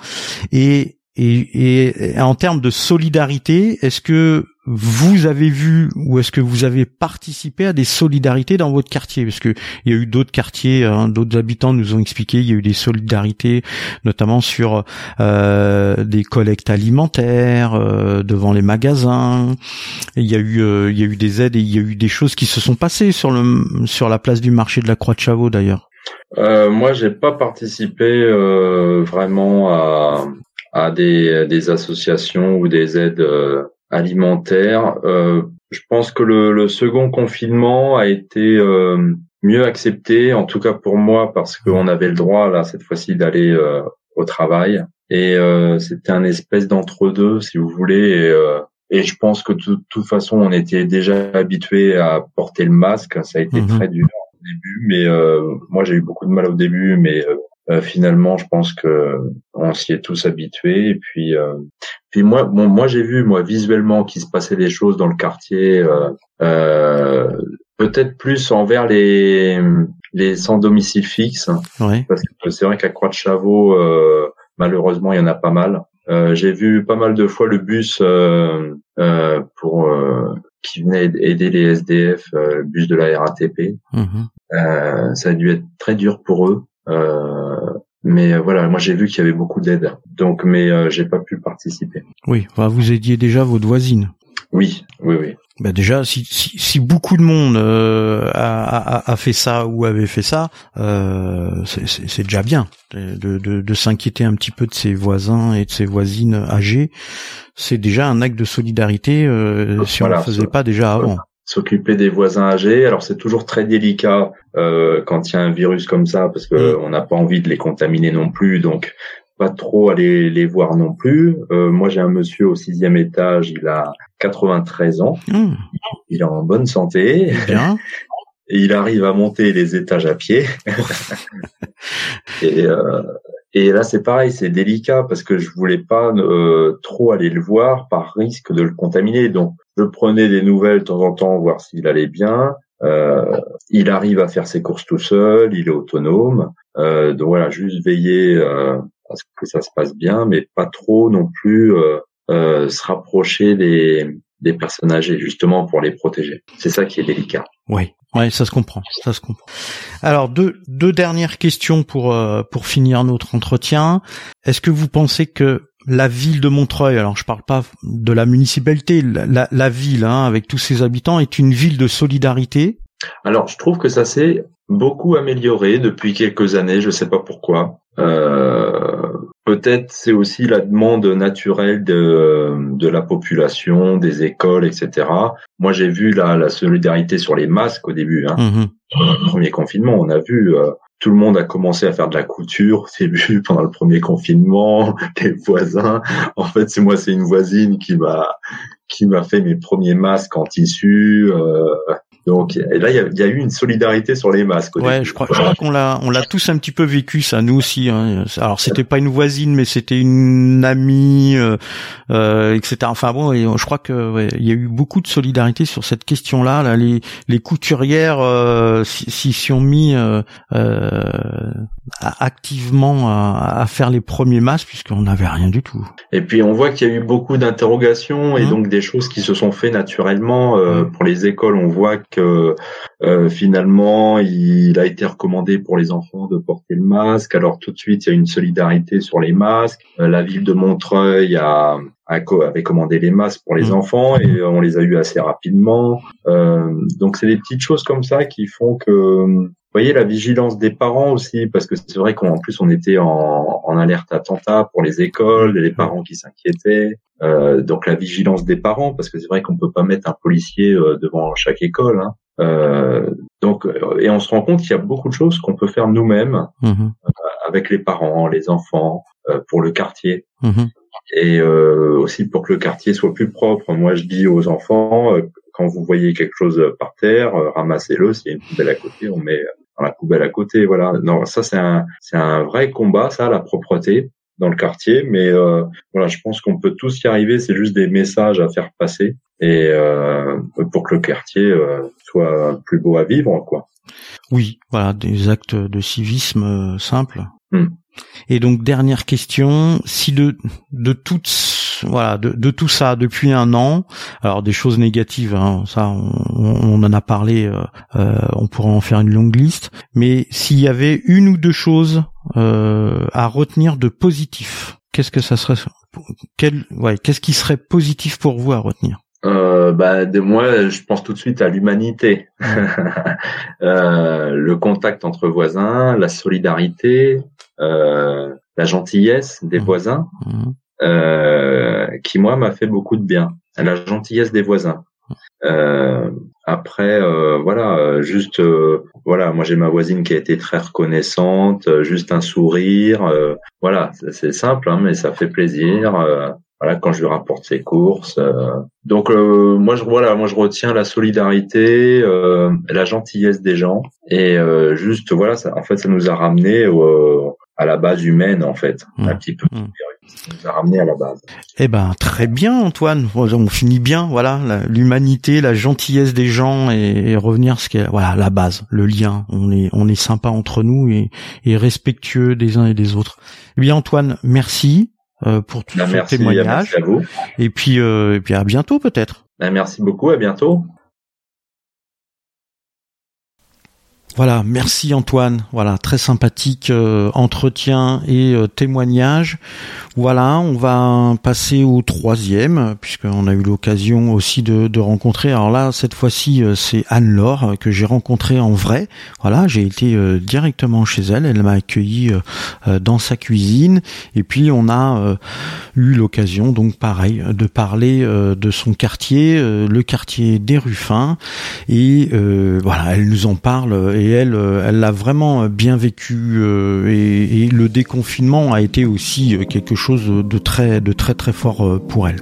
Et et, et, en termes de solidarité, est-ce que vous avez vu ou est-ce que vous avez participé à des solidarités dans votre quartier? Parce que il y a eu d'autres quartiers, hein, d'autres habitants nous ont expliqué, il y a eu des solidarités, notamment sur euh, des collectes alimentaires euh, devant les magasins. il y a eu, euh, il y a eu des aides et il y a eu des choses qui se sont passées sur le sur la place du marché de la Croix de Chavaux d'ailleurs. Euh, moi, j'ai pas participé vraiment à, à des, des associations ou des aides euh, alimentaires. Euh, je pense que le, le, second confinement a été euh, mieux accepté, en tout cas pour moi, parce qu'on avait le droit là cette fois-ci d'aller au travail. Et c'était un espèce d'entre-deux, si vous voulez. Et, et je pense que de toute façon, on était déjà habitué à porter le masque. Ça a été mhm. très dur au début, mais moi j'ai eu beaucoup de mal au début, mais euh, finalement, je pense que on s'y est tous habitués. Et puis, euh, puis moi, bon, moi j'ai vu moi visuellement qu'il se passait des choses dans le quartier, euh, peut-être plus envers les les sans domicile fixe, parce que c'est vrai qu'à Croix de Chavaux, malheureusement, il y en a pas mal. j'ai vu pas mal de fois le bus pour qui venait aider les SDF, le bus de la RATP. Mhm. ça a dû être très dur pour eux. Euh, mais euh, voilà, moi j'ai vu qu'il y avait beaucoup d'aide, donc mais euh, j'ai pas pu participer. Oui, vous aidiez déjà votre voisine. Oui, oui, oui. Bah déjà, si, si, si beaucoup de monde euh, a, a, a, fait ça ou avait fait ça, euh, c'est déjà bien de, de, de s'inquiéter un petit peu de ses voisins et de ses voisines âgées. C'est déjà un acte de solidarité euh, si on ne le faisait pas déjà avant s'occuper des voisins âgés. Alors c'est toujours très délicat euh, quand il y a un virus comme ça parce que mm. on n'a pas envie de les contaminer non plus, donc pas trop aller les voir non plus. Euh, moi j'ai un monsieur au sixième étage, il a 93 ans, mm. il est en bonne santé. Bien. *laughs* Et il arrive à monter les étages à pied. *laughs* et, euh, Et là, c'est pareil, c'est délicat parce que je voulais pas trop aller le voir par risque de le contaminer. Donc, je prenais des nouvelles de temps en temps, voir s'il allait bien. Euh, il arrive à faire ses courses tout seul, il est autonome. Euh, donc voilà, juste veiller euh, à ce que ça se passe bien, mais pas trop non plus euh, euh, se rapprocher des, des personnes âgées, justement pour les protéger. C'est ça qui est délicat. Oui, ouais, ça se comprend, ça se comprend. Alors deux deux dernières questions pour pour finir notre entretien. Est-ce que vous pensez que la ville de Montreuil, alors je parle pas de la municipalité, la, ville hein, avec tous ses habitants est une ville de solidarité? Alors je trouve que ça s'est beaucoup amélioré depuis quelques années, je sais pas pourquoi. Euh, peut-être c'est aussi la demande naturelle de, de la population, des écoles, etc. Moi j'ai vu la, la solidarité sur les masques au début. Hein. Mmh. Premier confinement, on a vu euh, tout le monde a commencé à faire de la couture au *laughs* début pendant le premier confinement, *laughs* les voisins. En fait, c'est moi, c'est une voisine qui m'a qui m'a fait mes premiers masques en tissu. Euh, donc et là, il y a, eu une solidarité sur les masques. ouais, je crois, je crois qu'on l'a, on l'a tous un petit peu vécu ça, nous aussi. Hein. Alors c'était pas une voisine, mais c'était une amie, euh, euh, etc. Enfin bon, et je crois que ouais, il y a eu beaucoup de solidarité sur cette question-là. Là, les les couturières euh, s'y sont mis euh, euh activement à, à, faire les premiers masques puisqu'on n'avait rien du tout. Et puis on voit qu'il y a eu beaucoup d'interrogations et mmh. donc des choses qui se sont fait naturellement mmh. pour les écoles. On voit que euh, finalement il a été recommandé pour les enfants de porter le masque. Alors tout de suite il y a une solidarité sur les masques. Euh, la ville de Montreuil a, avait commandé les masques pour les mmh. enfants et on les a eu assez rapidement. Euh, donc c'est des petites choses comme ça qui font que vous voyez la vigilance des parents aussi, parce que c'est vrai qu'en plus on était en, en, alerte attentat pour les écoles, les parents qui s'inquiétaient. Euh, donc la vigilance des parents, parce que c'est vrai qu'on peut pas mettre un policier euh, devant chaque école. Hein. Euh, donc euh, et on se rend compte qu'il y a beaucoup de choses qu'on peut faire nous-mêmes mmh avec les parents, les enfants, pour le quartier. Mmh et aussi pour que le quartier soit plus propre. Moi, je dis aux enfants, quand vous voyez quelque chose par terre, ramassez-le. S'il y a une poubelle à côté, on met dans la poubelle à côté. Voilà. Non, ça c'est un c'est un vrai combat, ça, la propreté dans le quartier. Mais euh, voilà, je pense qu'on peut tous y arriver. C'est juste des messages à faire passer et euh, pour que le quartier euh, soit plus beau à vivre, quoi. Oui, voilà, des actes de civisme simples. Hmm. Et donc dernière question, si de de toutes voilà de, de, tout ça depuis un an, alors des choses négatives, hein, ça on, en a parlé, euh, euh, on pourrait en faire une longue liste, mais s'il y avait une ou deux choses euh, à retenir de positif, qu'est-ce que ça serait quel, ouais, qu'est-ce qui serait positif pour vous à retenir? Euh, bah, de moi, je pense tout de suite à l'humanité, *laughs* euh, le contact entre voisins, la solidarité, euh, la gentillesse des mmh. voisins, mmh. Euh, qui moi m'a fait beaucoup de bien. La gentillesse des voisins. Après, voilà, juste, voilà, moi j'ai ma voisine qui a été très reconnaissante, juste un sourire, voilà, c'est simple, hein, mais ça fait plaisir. Voilà, quand je lui rapporte ses courses. donc moi je voilà, moi je retiens la solidarité, la gentillesse des gens et juste voilà, ça, en fait ça nous a ramené au, à la base humaine en fait, un mmh. petit peu. Mmh. Ça nous a ramené à la base. Eh ben très bien Antoine, on finit bien, voilà, l'humanité, la, gentillesse des gens et, revenir ce qu'est voilà la base, le lien. On est on est sympa entre nous et, et respectueux des uns et des autres. Eh bien Antoine, merci euh, pour tout ben, ce témoignage. à vous. Et puis euh, et puis à bientôt peut-être. Ben, merci beaucoup, à bientôt. Voilà, merci Antoine. Voilà, très sympathique euh, entretien et euh, témoignage. Voilà, on va passer au troisième, puisqu'on a eu l'occasion aussi de, rencontrer. Alors là, cette fois-ci, euh, c'est Anne-Laure que j'ai rencontrée en vrai. Voilà, j'ai été directement chez elle. Elle m'a accueilli dans sa cuisine. Et puis, on a eu l'occasion, donc pareil, de parler de son quartier, le quartier des Ruffins. Et voilà, elle nous en parle elle, euh, elle l'a vraiment bien vécu euh, et, le déconfinement a été aussi euh, quelque chose de très, de très très fort pour elle.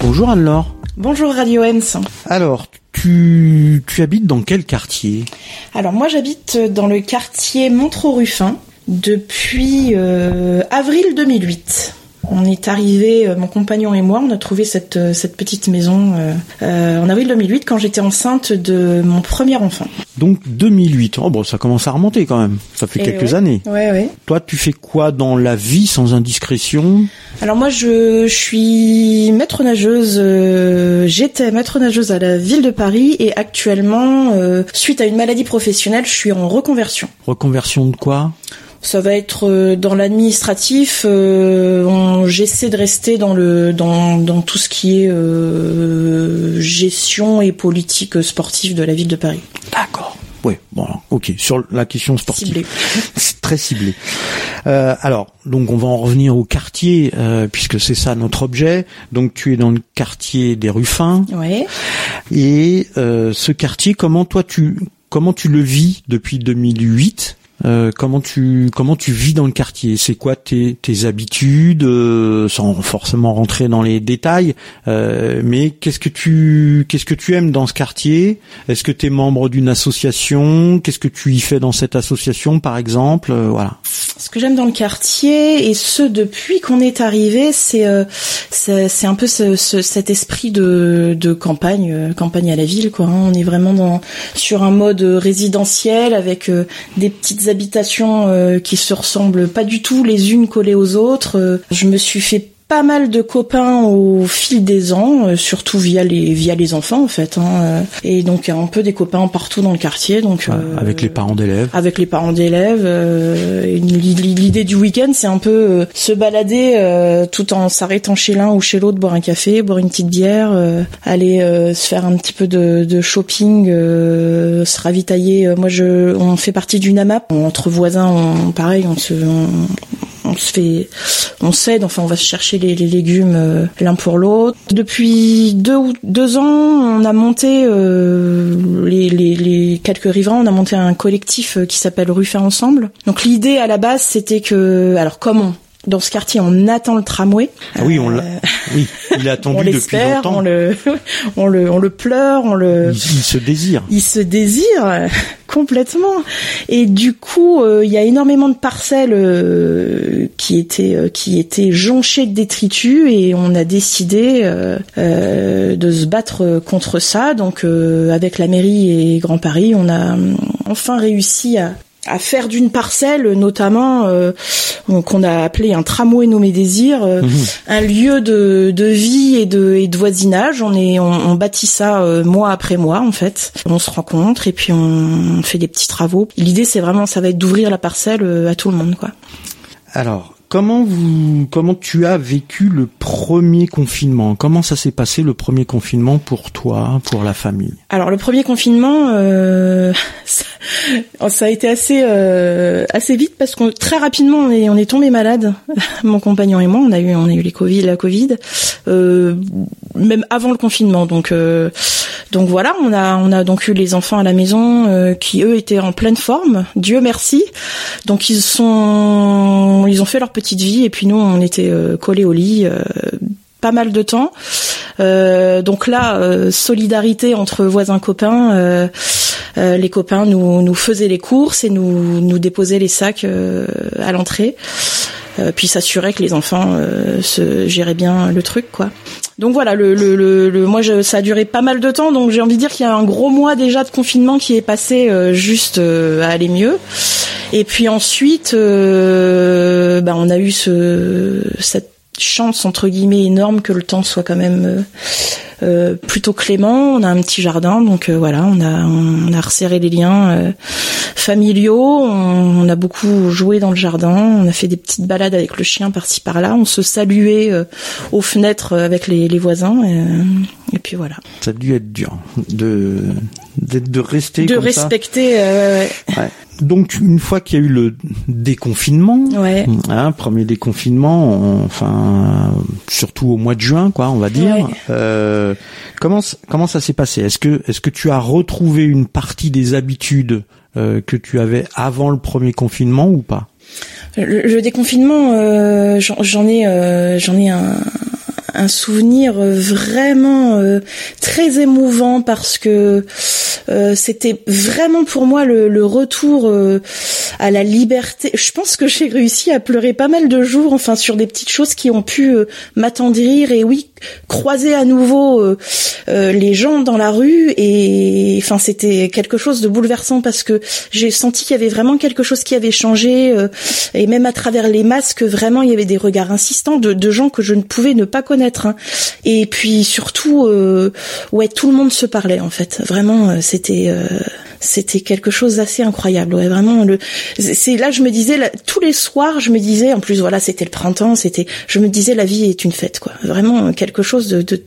Bonjour Anne-Laure. Bonjour Radio Ens. Alors, tu tu, tu habites dans quel quartier? Alors moi j'habite dans le quartier Montreux-Ruffin depuis avril 2008. On est arrivé, euh, mon compagnon et moi, on a trouvé cette, euh, cette petite maison euh, en avril 2008 quand j'étais enceinte de mon premier enfant. Donc 2008, oh bon, ça commence à remonter quand même. Ça fait quelques années. Ouais, ouais. Toi, tu fais quoi dans la vie sans indiscrétion? Alors moi, je, suis maître nageuse. J'étais maître nageuse à la ville de Paris et actuellement, suite à une maladie professionnelle, je suis en reconversion. Reconversion de quoi? Ça va être euh, dans l'administratif. Euh, j'essaie de rester dans le dans, dans tout ce qui est euh, gestion et politique sportive de la ville de Paris. D'accord. Oui, bon, ok. Sur la question sportive, *laughs* c'est très ciblé. alors, donc on va en revenir au quartier puisque c'est ça notre objet. Donc tu es dans le quartier des Ruffins. Ouais. Et ce quartier, comment toi tu comment tu le vis depuis 2008 euh, comment tu comment tu vis dans le quartier? C'est quoi tes, habitudes euh, Sans forcément rentrer dans les détails, euh, mais qu'est-ce que tu qu'est-ce que tu aimes dans ce quartier? Est-ce que tu es membre d'une association? Qu'est-ce que tu y fais dans cette association, par exemple? Voilà. Ce que j'aime dans le quartier et ce depuis qu'on est arrivé, c'est c'est un peu ce, cet esprit de, de campagne campagne à la ville quoi. Hein. On est vraiment dans sur un mode résidentiel avec des petites habitations euh, qui se ressemblent pas du tout les unes collées aux autres. Euh, je me suis fait pas mal de copains au fil des ans, euh, surtout via les via les enfants en fait. Hein, et donc un peu des copains partout dans le quartier. Donc avec les parents d'élèves. Avec les parents d'élèves. L'idée du week-end, c'est un peu se balader tout en s'arrêtant chez l'un ou chez l'autre, boire un café, boire une petite bière, aller se faire un petit peu de, de shopping, se ravitailler. Moi, je, on fait partie d'une AMAP entre voisins. On, pareil, on se on se fait, on s'aide. Enfin, on va chercher les, légumes euh, l'un pour l'autre. Depuis deux deux ans, on a monté euh, les, les, quelques riverains. On a monté un collectif euh, qui s'appelle Ruffin Ensemble. Donc l'idée à la base, c'était que, alors comment dans ce quartier, on attend le tramway. Ah oui, on l'a. Oui, il est attendu *laughs* depuis longtemps. On le, *laughs* on le, on le pleure, on le. Il, se désire. Il se désire *laughs* complètement. Et du coup, euh, il y a énormément de parcelles euh, qui étaient euh, qui étaient jonchées de détritus et on a décidé de se battre contre ça. Donc, avec la mairie et Grand Paris, on a enfin réussi à à faire d'une parcelle, notamment euh, qu'on a appelé un tramway nommé désir, euh, mhm. un lieu de, de vie et de, et de voisinage. On est, on, on bâtit ça euh, mois après mois en fait. On se rencontre et puis on, fait des petits travaux. L'idée c'est vraiment, ça va être d'ouvrir la parcelle à tout le monde quoi. Alors, Comment vous, comment tu as vécu le premier confinement? Comment ça s'est passé le premier confinement pour toi, pour la famille? Alors le premier confinement, euh, *laughs* ça, a été assez euh, assez vite parce que très rapidement on est on est tombé malade, *laughs* mon compagnon et moi. On a eu on a eu les Covid, la Covid, euh, même avant le confinement. Donc euh, donc voilà, on a on a donc eu les enfants à la maison euh, qui eux étaient en pleine forme, Dieu merci. Donc ils sont ils ont fait leur petit petite vie et puis nous on était euh, collés au lit euh, pas mal de temps. Euh, donc là, solidarité entre voisins copains. les copains nous, faisaient les courses et nous, déposaient les sacs à l'entrée. puis s'assurer que les enfants se géraient bien le truc, quoi. Donc voilà, le, le, moi je, ça a duré pas mal de temps, donc j'ai envie de dire qu'il y a un gros mois déjà de confinement qui est passé juste à aller mieux. Et puis ensuite, euh, bah, on a eu ce, cette chance entre guillemets énorme que le temps soit quand même euh, euh, plutôt clément. On a un petit jardin, donc voilà, on a on a resserré les liens familiaux. On, a beaucoup joué dans le jardin. On a fait des petites balades avec le chien par-ci par-là. On se saluait aux fenêtres avec les, les voisins. Et, puis voilà. Ça a dû être dur de de rester de respecter. ouais. ouais donc une fois qu'il y a eu le déconfinement, hein, premier déconfinement, enfin surtout au mois de juin, quoi, on va dire. Euh, comment comment ça s'est passé? Est-ce que est-ce que tu as retrouvé une partie des habitudes euh, que tu avais avant le premier confinement ou pas? Le, déconfinement, euh, j'en ai j'en ai un un souvenir vraiment très émouvant parce que c'était vraiment pour moi le, retour à la liberté. Je pense que j'ai réussi à pleurer pas mal de jours, enfin sur des petites choses qui ont pu m'attendrir et oui croiser à nouveau les gens dans la rue et enfin c'était quelque chose de bouleversant parce que j'ai senti qu'il y avait vraiment quelque chose qui avait changé euh, et même à travers les masques vraiment il y avait des regards insistants de, de gens que je ne pouvais ne pas connaître hein. et puis surtout euh, ouais tout le monde se parlait en fait. Vraiment euh, c'était c'était quelque chose d'assez incroyable. Ouais vraiment c'est là je me disais tous les soirs je me disais en plus voilà c'était le printemps c'était je me disais la vie est une fête quoi. Vraiment quelque chose de,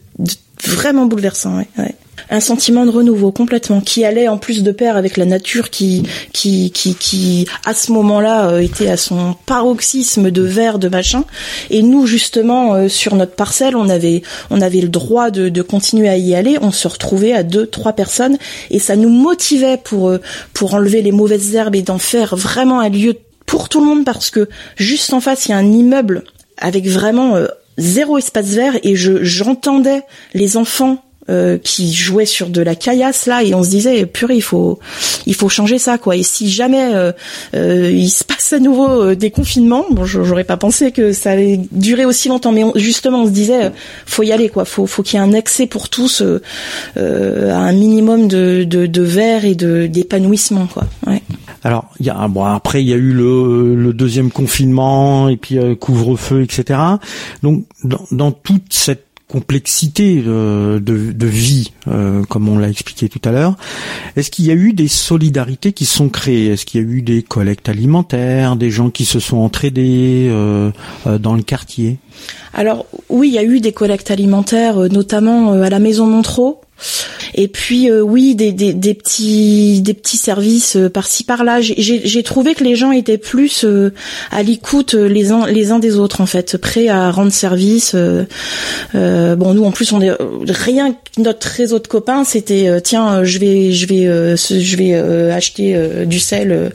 vraiment bouleversant ouais un sentiment de renouveau complètement qui allait en plus de pair avec la nature qui qui qui, qui à ce moment-là euh, était à son paroxysme de verre de machin. Et nous justement euh, sur notre parcelle on avait on avait le droit de, de continuer à y aller. On se retrouvait à deux trois personnes. Et ça nous motivait pour euh, pour enlever les mauvaises herbes et d'en faire vraiment un lieu pour tout le monde parce que juste en face il y a un immeuble avec vraiment zéro espace vert. Et je j'entendais les enfants euh, qui jouait sur de la caillasse là et on se disait purée il faut il faut changer ça quoi et si jamais euh, euh, il se passe à nouveau des confinements bon j'aurais pas pensé que ça allait durer aussi longtemps mais justement on se disait faut y aller quoi faut faut qu'il y ait un accès pour tous à un minimum de de, de verre et de d'épanouissement quoi ouais. Alors, il y a bon après il y a eu le, le deuxième confinement et puis couvre-feu, etc. Donc dans, dans toute cette complexité de, de, vie, euh, comme on l'a expliqué tout à l'heure. Est-ce qu'il y a eu des solidarités qui sont créées? Est-ce qu'il y a eu des collectes alimentaires, des gens qui se sont entraidés euh, euh, dans le quartier? Alors oui, il y a eu des collectes alimentaires, notamment à la Maison Montreux. Et puis euh, oui, des, des, des, petits des petits services euh, par-ci par-là. J'ai trouvé que les gens étaient plus euh, à l'écoute les uns les uns des autres en fait, prêts à rendre service. bon, nous en plus on est rien que notre réseau de copains, c'était tiens, je vais je vais je vais acheter du sel.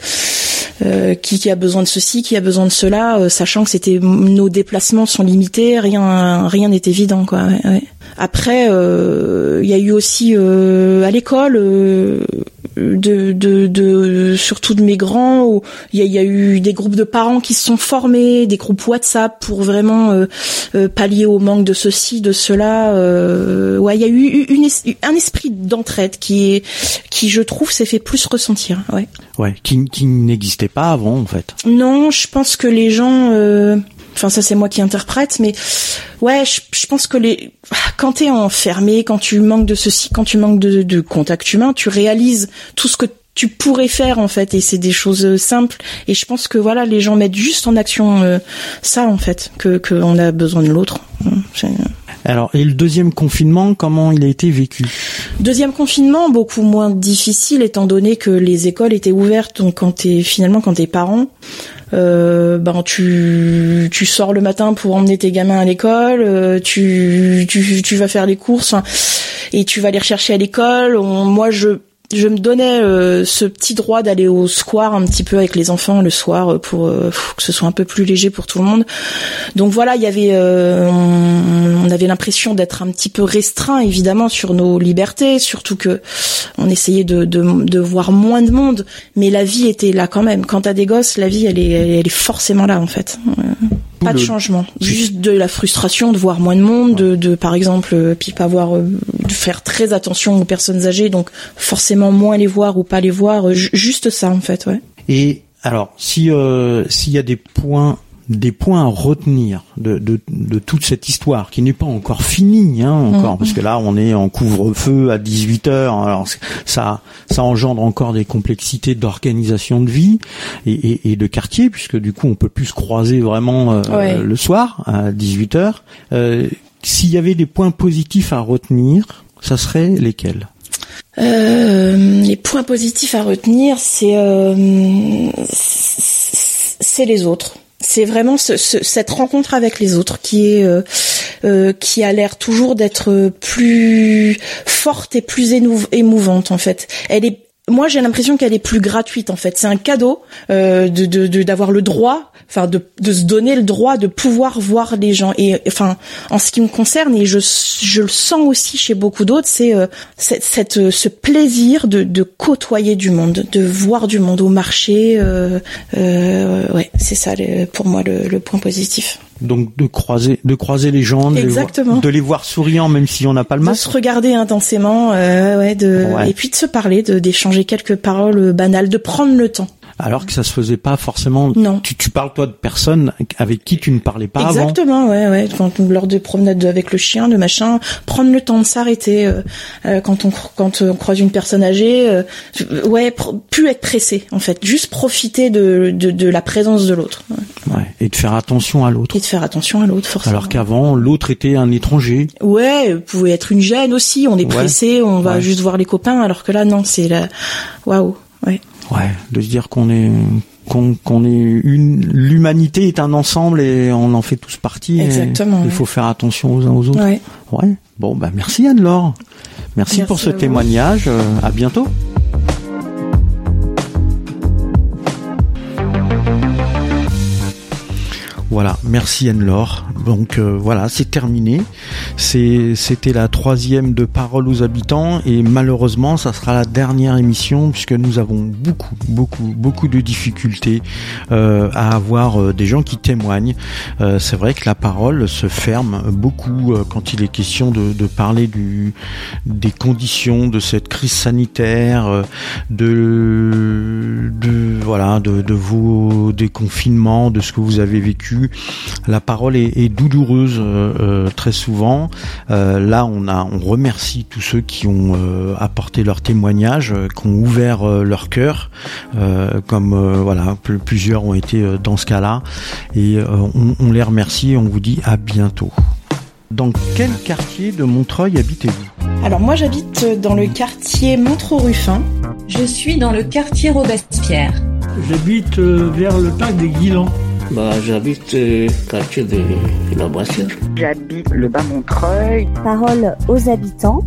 qui, qui, a besoin de ceci, qui a besoin de cela, sachant que c'était nos déplacements sont limités, rien rien n'est évident quoi. Ouais, Après, il y a eu aussi euh, à l'école, euh, de, de, de, surtout de mes grands, où il y a, eu des groupes de parents qui se sont formés, des groupes WhatsApp pour vraiment euh, pallier au manque de ceci, de cela. ouais, il y a eu une, un esprit d'entraide qui est, qui je trouve s'est fait plus ressentir. Ouais. Ouais, qui, qui n'existait pas avant en fait. Non, je pense que les gens Enfin, ça c'est moi qui interprète, mais ouais, je, pense que les quand t'es enfermé, quand tu manques de ceci, quand tu manques de, de contact humain, tu réalises tout ce que tu pourrais faire en fait, et c'est des choses simples. Et je pense que voilà, les gens mettent juste en action euh, ça en fait, que qu'on a besoin de l'autre. Alors, et le deuxième confinement, comment il a été vécu? Deuxième confinement, beaucoup moins difficile étant donné que les écoles étaient ouvertes. Donc, quand t'es finalement quand t'es parent, euh, ben tu tu sors le matin pour emmener tes gamins à l'école, euh, tu, tu tu vas faire les courses et tu vas les rechercher à l'école. Moi, je je me donnais euh, ce petit droit d'aller au square un petit peu avec les enfants le soir pour euh, que ce soit un peu plus léger pour tout le monde. Donc voilà, il y avait, euh, on, avait l'impression d'être un petit peu restreint évidemment sur nos libertés, surtout que on essayait de, voir moins de monde, mais la vie était là quand même. Quand t'as des gosses, la vie elle est, elle est forcément là en fait. Pas de changement, juste de la frustration de voir moins de monde, de, de par exemple, euh, puis pas voir, euh, de faire très attention aux personnes âgées, donc forcément moins les voir ou pas les voir, euh, juste ça en fait, ouais. Et alors, si s'il y a des points des points à retenir de, de, de toute cette histoire qui n'est pas encore finie hein, encore mm. parce que là on est en couvre-feu à 18 heures. Alors ça ça engendre encore des complexités d'organisation de vie et, et, et, de quartier puisque du coup on peut plus se croiser vraiment euh, le soir à 18 heures. Euh, s'il y avait des points positifs à retenir ça serait lesquels? Euh, les points positifs à retenir c'est euh, c'est les autres c'est vraiment ce, cette rencontre avec les autres qui est euh, euh, qui a l'air toujours d'être plus forte et plus émouvante en fait. Elle est moi j'ai l'impression qu'elle est plus gratuite en fait. C'est un cadeau euh, de d'avoir le droit, enfin de, de se donner le droit de pouvoir voir les gens. Et enfin en ce qui me concerne et je je le sens aussi chez beaucoup d'autres, c'est euh, cette, cette, euh, ce plaisir de, de côtoyer du monde, de voir du monde au marché. Euh, euh ouais, c'est ça pour moi le, le point positif. Donc de croiser, de croiser les gens, de, Les, de les voir souriants même si on n'a pas le masque. De se regarder intensément, euh, ouais, de, et puis de se parler, de d'échanger quelques paroles banales, de prendre le temps alors que ça se faisait pas forcément. Non. Tu, tu parles toi de personnes avec qui tu ne parlais pas Exactement, ouais, ouais. Quand lors de promenades avec le chien, de machin, prendre le temps de s'arrêter euh, euh, quand on quand on croise une personne âgée, euh, ouais, plus être pressé en fait, juste profiter de de, de la présence de l'autre. Ouais. Et de faire attention à l'autre. Et de faire attention à l'autre, forcément. Alors qu'avant, l'autre était un étranger. Ouais, pouvait être une gêne aussi. On est pressé, on va juste voir les copains, alors que là, non, c'est la, waouh, ouais. Ouais, de se dire qu'on est qu'on est une l'humanité est un ensemble et on en fait tous partie. Exactement. Il faut faire attention aux uns aux autres. Ouais. ouais. Bon bah merci Anne-Laure. Merci, pour ce témoignage. Euh, à bientôt. Voilà, merci Anne-Laure. Donc euh, voilà, c'est terminé. C'était la troisième de Parole aux habitants et malheureusement, ça sera la dernière émission puisque nous avons beaucoup, beaucoup, beaucoup de difficultés euh, à avoir euh, des gens qui témoignent. c'est vrai que la parole se ferme beaucoup quand il est question de, parler des conditions de cette crise sanitaire, de, de vos déconfinements, de ce que vous avez vécu la parole est, douloureuse euh, euh, très souvent. Euh, là, on a, on remercie tous ceux qui ont apporté leur témoignage, qui ont ouvert leur cœur, comme voilà, plusieurs ont été dans ce cas-là, et on, on les remercie et on vous dit à bientôt. Dans quel quartier de Montreuil habitez-vous? Alors moi j'habite dans le quartier Montreux-Ruffin. Je suis dans le quartier Robespierre. J'habite vers le parc des Guilans. Bah, j'habite le quartier de la Boissière. J'habite le Bas-Montreuil. Parole aux habitants.